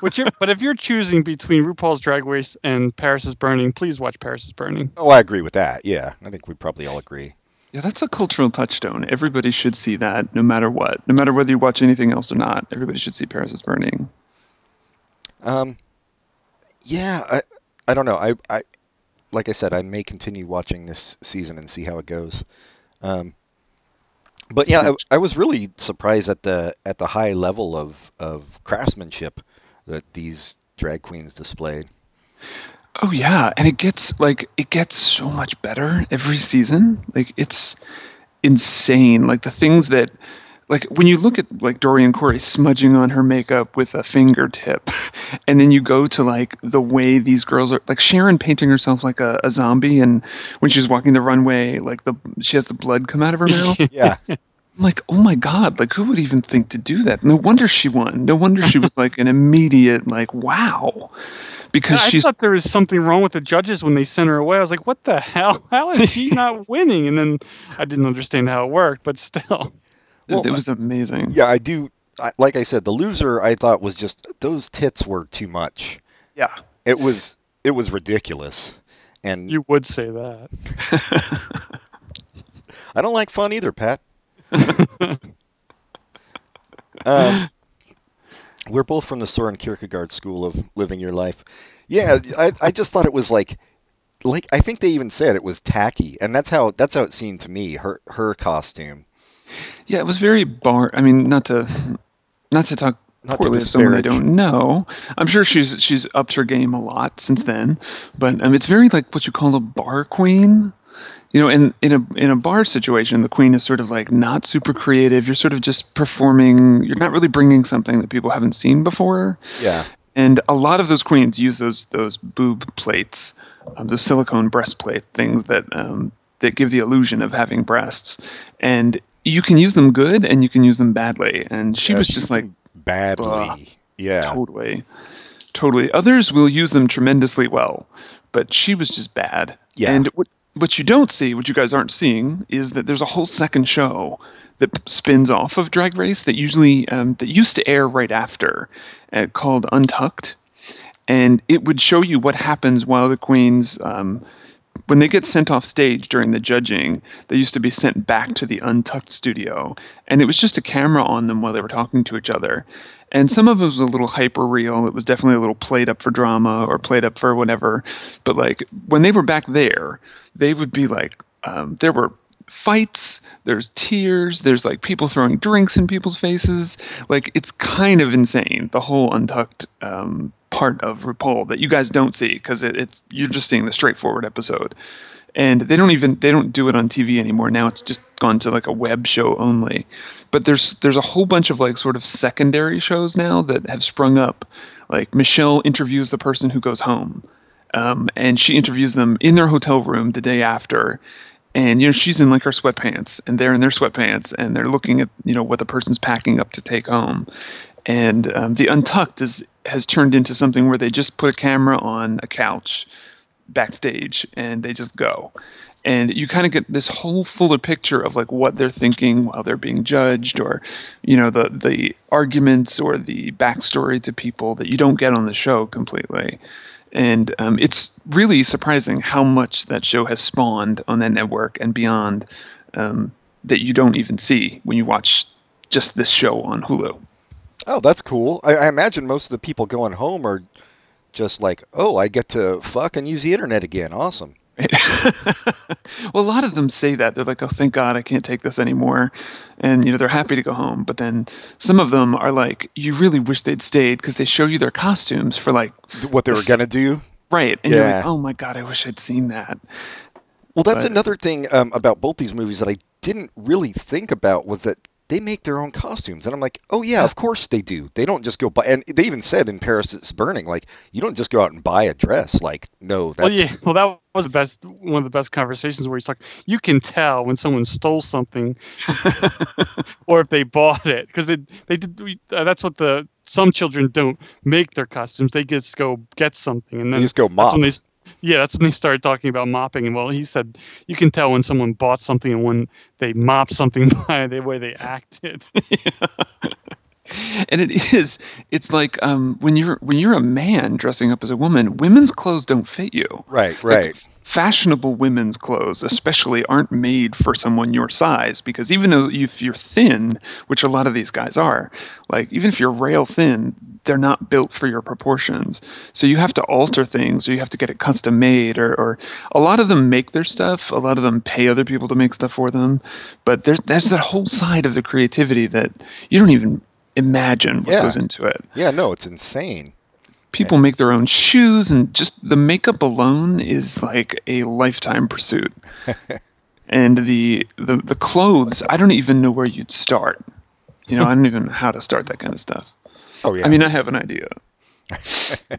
Which you're, but if you're choosing between RuPaul's Drag Race and Paris is Burning, please watch Paris is Burning. Oh, I agree with that. Yeah, I think we probably all agree. Yeah, that's a cultural touchstone. Everybody should see that, no matter what. No matter whether you watch anything else or not, everybody should see Paris is Burning. Um, yeah, I I don't know. I I like I said, I may continue watching this season and see how it goes. Um, but yeah, I, I was really surprised at the at the high level of of craftsmanship that these drag queens displayed. Oh yeah, and it gets like it gets so much better every season. Like it's insane. Like the things that like when you look at like Dorian Corey smudging on her makeup with a fingertip, and then you go to like the way these girls are like Sharon painting herself like a, a zombie, and when she's walking the runway, like the she has the blood come out of her mouth. Yeah, I'm like, oh my god, like who would even think to do that? No wonder she won. No wonder she was like an immediate like wow, because she's I thought there was something wrong with the judges when they sent her away. I was like, what the hell? How is she not winning? And then I didn't understand how it worked, but still. Well, it was amazing. yeah, I do. I, like I said, the loser I thought was just those tits were too much. Yeah, It was it was ridiculous, and you would say that. I don't like fun either, Pat. um, we're both from the Soren Kierkegaard school of living your life. Yeah, I, I just thought it was like, like I think they even said it was tacky, and that's how that's how it seemed to me. Her her costume. Yeah, it was very bar. I mean, not to not to talk Not to poorly of someone I don't know. I'm sure she's she's upped her game a lot since then, but um, it's very like what you call a bar queen. You know, in in a in a bar situation, the queen is sort of like not super creative. You're sort of just performing. You're not really bringing something that people haven't seen before. Yeah, And a lot of those queens use those those boob plates, um, those silicone breastplate things that um, that give the illusion of having breasts. And you can use them good and you can use them badly. And she Yeah, was just like badly. yeah, totally, totally. Others will use them tremendously well, but she was just bad. Yeah. And what what you don't see, what you guys aren't seeing, is that there's a whole second show that spins off of Drag Race that usually um, that used to air right after, uh, called Untucked, and it would show you what happens while the queens. Um, when they get sent off stage during the judging, they used to be sent back to the Untucked studio, and it was just a camera on them while they were talking to each other. And some of it was a little hyper real. It was definitely a little played up for drama or played up for whatever. But like when they were back there, they would be like, um, there were fights, there's tears, there's like people throwing drinks in people's faces. Like it's kind of insane, the whole Untucked um, part of RuPaul that you guys don't see because it, it's you're just seeing the straightforward episode. And they don't even they don't do it on TV anymore. Now it's just gone to like a web show only. But there's there's a whole bunch of like sort of secondary shows now that have sprung up. Like Michelle interviews the person who goes home. Um, and she interviews them in their hotel room the day after and you know she's in like her sweatpants and they're in their sweatpants and they're looking at you know what the person's packing up to take home and um, the untucked is has turned into something where they just put a camera on a couch backstage and they just go and you kind of get this whole fuller picture of like what they're thinking while they're being judged or you know the the arguments or the backstory to people that you don't get on the show completely and um, it's really surprising how much that show has spawned on that network and beyond um, that you don't even see when you watch just this show on Hulu. Oh, that's cool. I, I imagine most of the people going home are just like, oh, I get to fuck and use the internet again. Awesome. well, a lot of them say that they're like, "Oh, thank God, I can't take this anymore," and you know they're happy to go home. But then some of them are like, "You really wish they'd stayed because they show you their costumes for like What they were gonna do. right," and you're like, Yeah. "Oh my God, I wish I'd seen that." Well, that's But- another thing um, about both these movies that I didn't really think about was that they make their own costumes, and I'm like, oh yeah, of course they do. They don't just go buy, and they even said in Paris it's burning, like you don't just go out and buy a dress. Like, no, that's Well, yeah. Well, that was the best. One of the best conversations where he's like, you can tell when someone stole something, or if they bought it, because they they did. we- Uh, that's what the some children don't make their costumes. They just go get something, and then they just go that's when they. S- Yeah, that's when they started talking about mopping. And well, he said you can tell when someone bought something and when they mop something by the way they acted. and it is it's like um, when you're when you're a man dressing up as a woman women's clothes don't fit you Right, Like, right. Fashionable women's clothes, especially, aren't made for someone your size because even though if you're thin, which a lot of these guys are, like even if you're rail thin, they're not built for your proportions. So you have to alter things, or you have to get it custom made, or, or a lot of them make their stuff. A lot of them pay other people to make stuff for them. But there's there's that whole side of the creativity that you don't even imagine what Yeah. goes into it Yeah, no, it's insane. People make their own shoes and just the makeup alone is like a lifetime pursuit and the, the the clothes i don't even know where you'd start you know i don't even know how to start that kind of stuff Oh yeah. i mean i have an idea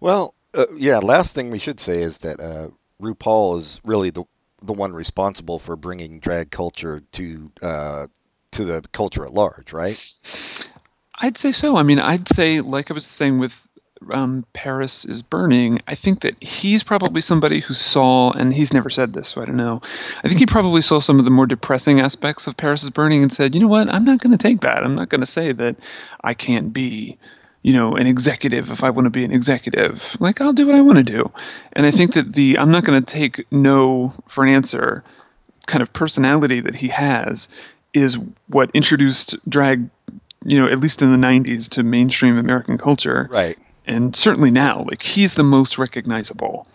Well, uh, yeah. Last thing we should say is that uh, RuPaul is really the the one responsible for bringing drag culture to uh, to the culture at large, right? I'd say so. I mean, I'd say, like I was saying with um, Paris is Burning, I think that he's probably somebody who saw, and he's never said this, so I don't know. I think he probably saw some of the more depressing aspects of Paris is Burning and said, you know what, I'm not going to take that. I'm not going to say that I can't be, you know, an executive if I want to be an executive. Like, I'll do what I want to do. And I think that the I'm not going to take no for an answer kind of personality that he has is what introduced drag you know, at least in the 90s to mainstream American culture. Right. And certainly now, like he's the most recognizable.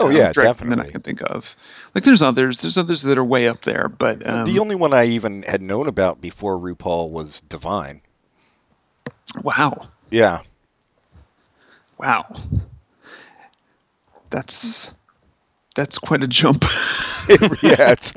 Oh um, yeah, queen that I can think of. Like there's others, there's others that are way up there, but um, the only one I even had known about before RuPaul was Divine. wow, Yeah. wow, that's that's quite a jump. yeah, it's,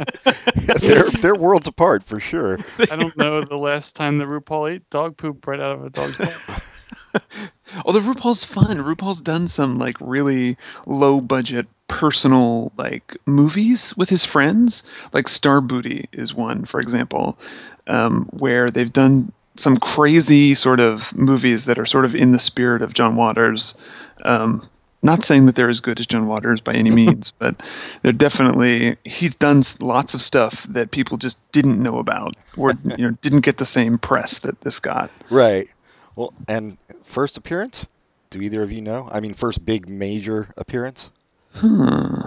they're they're worlds apart for sure. I don't know the last time that RuPaul ate dog poop right out of a dog's mouth. Although RuPaul's fun, RuPaul's done some like really low budget personal like movies with his friends. Like Star Booty is one, for example, um, where they've done some crazy sort of movies that are sort of in the spirit of John Waters. Um, not saying that they're as good as John Waters by any means, but they're definitely he's done lots of stuff that people just didn't know about or you know didn't get the same press that this got. Right. Well, and first appearance? Do either of you know? I mean, first big major appearance? Hmm.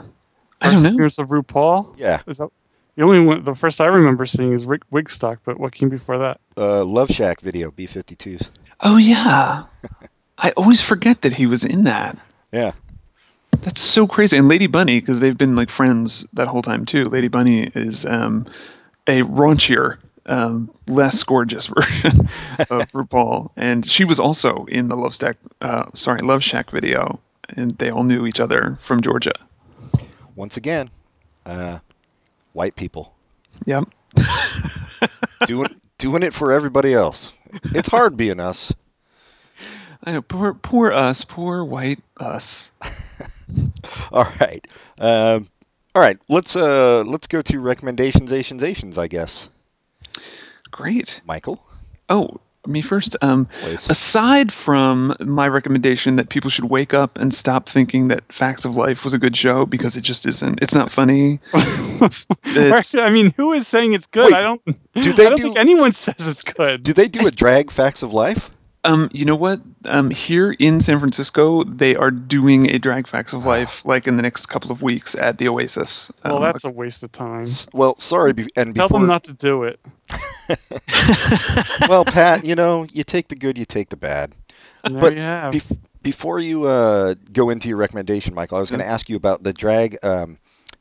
I don't know. appearance of RuPaul. Yeah. Is that, the only one, the first I remember seeing is Rick Wigstock, but what came before that? Uh, Love Shack video, B52s. Oh yeah. I always forget that he was in that. Yeah. That's so crazy. And Lady Bunny, because they've been like friends that whole time too. Lady Bunny is um, a raunchier, um, less gorgeous version of RuPaul, and she was also in the Love Stack, uh, sorry, Love Shack video, and they all knew each other from Georgia. Once again, uh, white people Yep. doing doing it for everybody else. It's hard being us. I know. Poor, poor us. Poor white us. All right. Um, all right. Let's uh let's go to recommendations, Asians, Asians. I guess. Great. Michael, Oh, me first. Um, please. aside from my recommendation that people should wake up and stop thinking that Facts of Life was a good show because it just isn't. It's not funny. It's- I mean, who is saying it's good? Wait, I don't. do they I don't do- think anyone says it's good. Do they do a drag facts of life? Um, you know what? Um, here in San Francisco, they are doing a drag Facts of Life like in the next couple of weeks at the Oasis. well, Um, that's a waste of time. S- Well, sorry, be- and Tell before. them not to do it. well, Pat, you know, you take the good, you take the bad. There But you have. Bef- before you uh, go into your recommendation, Michael, I was going to ask you about the drag um,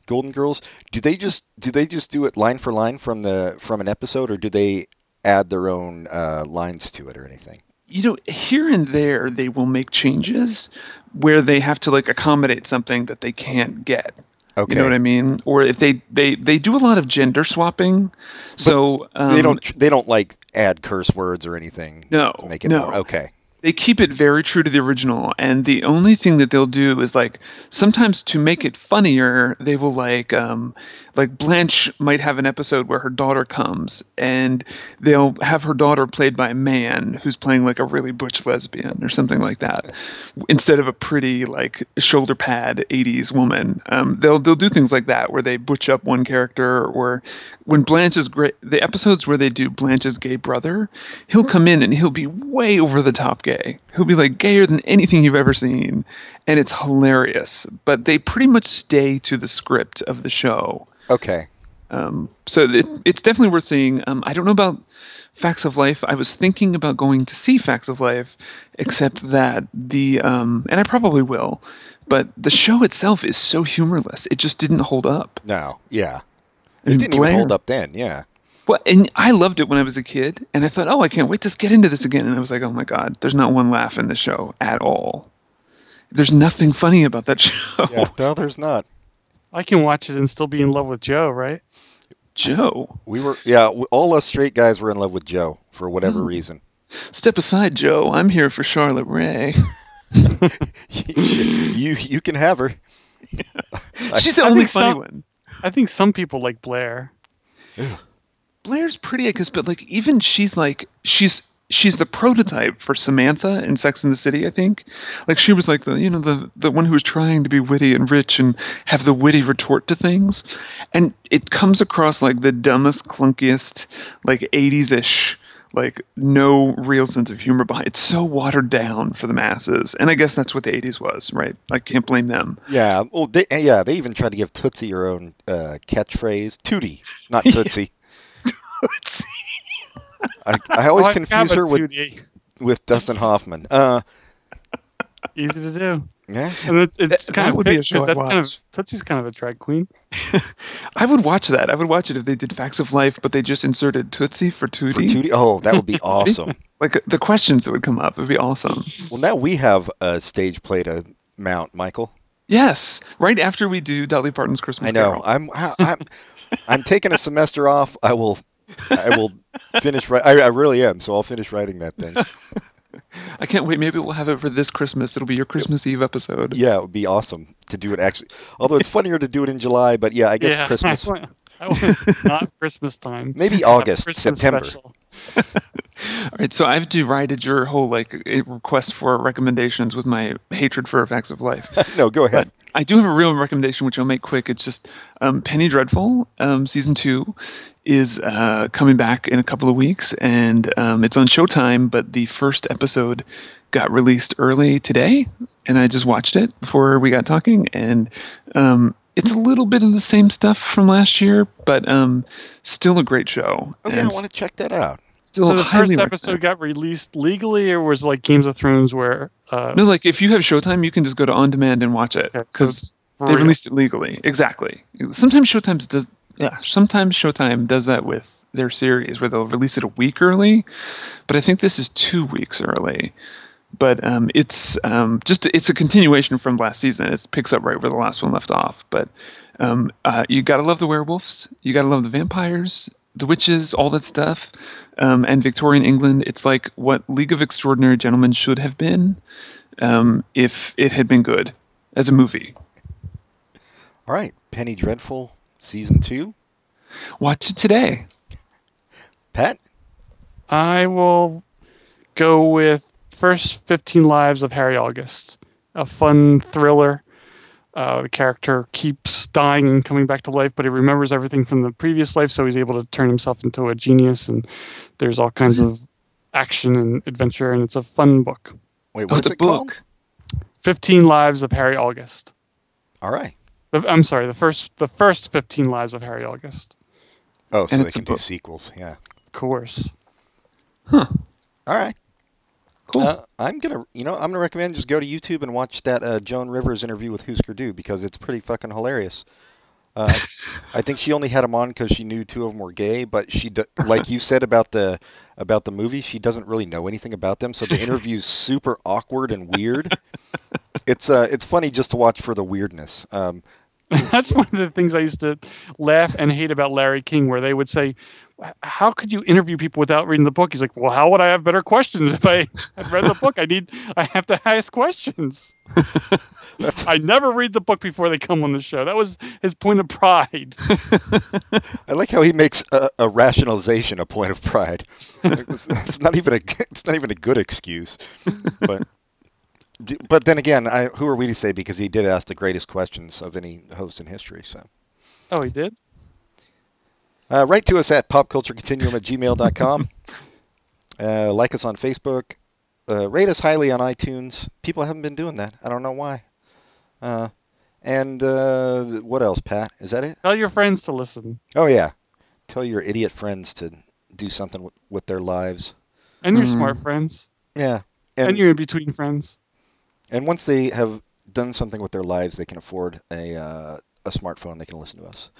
Golden Girls. Do they just do they just do it line for line from the from an episode, or do they add their own uh, lines to it or anything? You know, here and there they will make changes where they have to like accommodate something that they can't get. Okay. You know what I mean? Or if they they they do a lot of gender swapping, so um, they don't they don't like add curse words or anything No, to make it no. more okay. they keep it very true to the original and the only thing that they'll do is like sometimes to make it funnier they will like um like blanche might have an episode where her daughter comes and they'll have her daughter played by a man who's playing like a really butch lesbian or something like that instead of a pretty like shoulder pad 80s woman um, they'll they'll do things like that where they butch up one character or when blanche is great the episodes where they do blanche's gay brother he'll come in and he'll be way over the top gay gay. He'll be like gayer than anything you've ever seen, and it's hilarious. But they pretty much stay to the script of the show. Okay. Um, so it, it's definitely worth seeing. Um, I don't know about Facts of Life. I was thinking about going to see Facts of Life, except that the um, and I probably will, but the show itself is so humorless. It just didn't hold up. No. Yeah. It mean, didn't Blair- even hold up then. Yeah. Well, and I loved it when I was a kid, and I thought, oh, I can't wait to get into this again. And I was like, oh my god, there's not one laugh in the show at all. There's nothing funny about that show. Yeah. No, there's not. I can watch it and still be in love with Jo, right? Jo, We were. Yeah. All us straight guys were in love with Jo for whatever Oh. reason. step aside, Jo. I'm here for Charlotte Rae. you you can have her. I- She's the I only funny some- one. I think some people like Blair. Blair's pretty, I guess, but like even she's like she's she's the prototype for Samantha in Sex in the City. I think, like she was like the you know the the one who was trying to be witty and rich and have the witty retort to things, and it comes across like the dumbest, clunkiest, like '80s ish. Like no real sense of humor behind. It's so watered down for the masses, and I guess that's what the '80s was, right? I can't blame them. Yeah. Well, they, yeah. They even tried to give Tootsie her own uh, catchphrase. Tootie, not Tootsie. I, I always Oh, confuse have her with 2D. with Dustin Hoffman. Uh. Easy to do. Yeah. And it, it's That- kind that of would be a fits, show 'cause I'd that's kind of watch. Tootsie's kind of a drag queen. I would watch that. I would watch it if they did Facts of Life, but they just inserted Tootsie for Tootie. For Tootie. Oh, that would be awesome. Like the questions that would come up would be awesome. Well, now we have a stage play to mount, Michael. Yes, right after we do Dolly Parton's Christmas I know. Carol. I'm I- I'm I'm taking a semester off. I will I will finish. Ri- I, I really am. So I'll finish writing that thing. I can't wait. Maybe we'll have it for this Christmas. It'll be your Christmas Eve episode. Yeah, it would be awesome to do it actually. Although it's funnier to do it in July, but yeah, I guess yeah, Christmas. I want, I want not Christmas time. Maybe Have August, Christmas September. All right, so I've derided your whole like request for recommendations with my hatred for Facts of Life. no, go ahead. I do have a real recommendation, which I'll make quick. It's just um, Penny Dreadful, um, season two, is uh, coming back in a couple of weeks, and um, it's on Showtime. But the first episode got released early today, and I just watched it before we got talking, and um, it's a little bit of the same stuff from last year, but um, still a great show. Okay, yeah, I want to check that out. still So the first episode recommend. got released legally, or was it like Games of Thrones, where uh, No, like if you have Showtime, you can just go to on demand and watch it okay, so because they released it legally. Exactly. Sometimes Showtime does. Yeah, sometimes Showtime does that with their series where they'll release it a week early, but I think this is two weeks early. But um, it's um, just it's a continuation from last season. It picks up right where the last one left off. But um, uh, you gotta love the werewolves. You gotta love the vampires, the witches, all that stuff. Um, and Victorian England, it's like what League of Extraordinary Gentlemen should have been um, if it had been good as a movie. All right, Penny Dreadful season two. Watch it today. Pat. I will go with First 15 Lives of Harry August. A fun thriller. Uh, the character keeps dying and coming back to life, but he remembers everything from the previous life, so he's able to turn himself into a genius. And there's all kinds of action and adventure, and it's a fun book. Wait, Oh, what's the it called? book. 15 Lives of Harry August. All right. The- I'm sorry, the first the first 15 Lives of Harry August. Oh, so And they it's can do sequels. Yeah. Of course. Huh. All right. Cool. Uh, I'm gonna, you know, I'm gonna recommend just go to YouTube and watch that uh, Joan Rivers interview with Husker Du because it's pretty fucking hilarious. Uh, I think she only had him on because she knew two of them were gay, but she, d- like you said about the about the movie, she doesn't really know anything about them, so the interview's super awkward and weird. It's uh, it's funny just to watch for the weirdness. Um, That's one of the things I used to laugh and hate about Larry King, where they would say, "How could you interview people without reading the book?" He's like, "Well, how would I have better questions if I had read the book? I need, I have to ask questions. I never read the book before they come on the show. That was his point of pride. I like how he makes a, a rationalization a point of pride. it's, it's not even a it's not even a good excuse, but. But then again, I, who are we to say because he did ask the greatest questions of any host in history. So Oh, he did. Uh, write to us at popculturecontinuum at gmail.com. Uh, like us on Facebook, uh, rate us highly on iTunes. People haven't been doing that. I don't know why. Uh, and uh, what else, Pat? Is that it? Tell your friends to listen. Oh yeah. Tell your idiot friends to do something with, with their lives. And your Hmm. smart friends. Yeah. And, And your in between friends. and once they have done something with their lives, they can afford a uh, a smartphone. They can listen to us.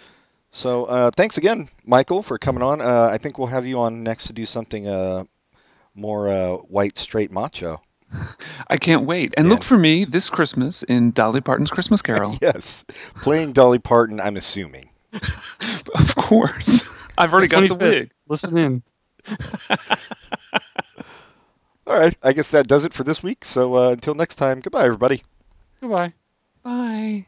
So uh, thanks again, Michael, for coming on. Uh, I think we'll have you on next to do something uh, more uh, white, straight macho. I can't wait. And yeah. look for me this Christmas in Dolly Parton's Christmas Carol. yes. Playing Dolly Parton, I'm assuming. of course. I've already got the wig. Listen in. All right. I guess that does it for this week. So uh, until next time, goodbye, everybody. Goodbye. Bye.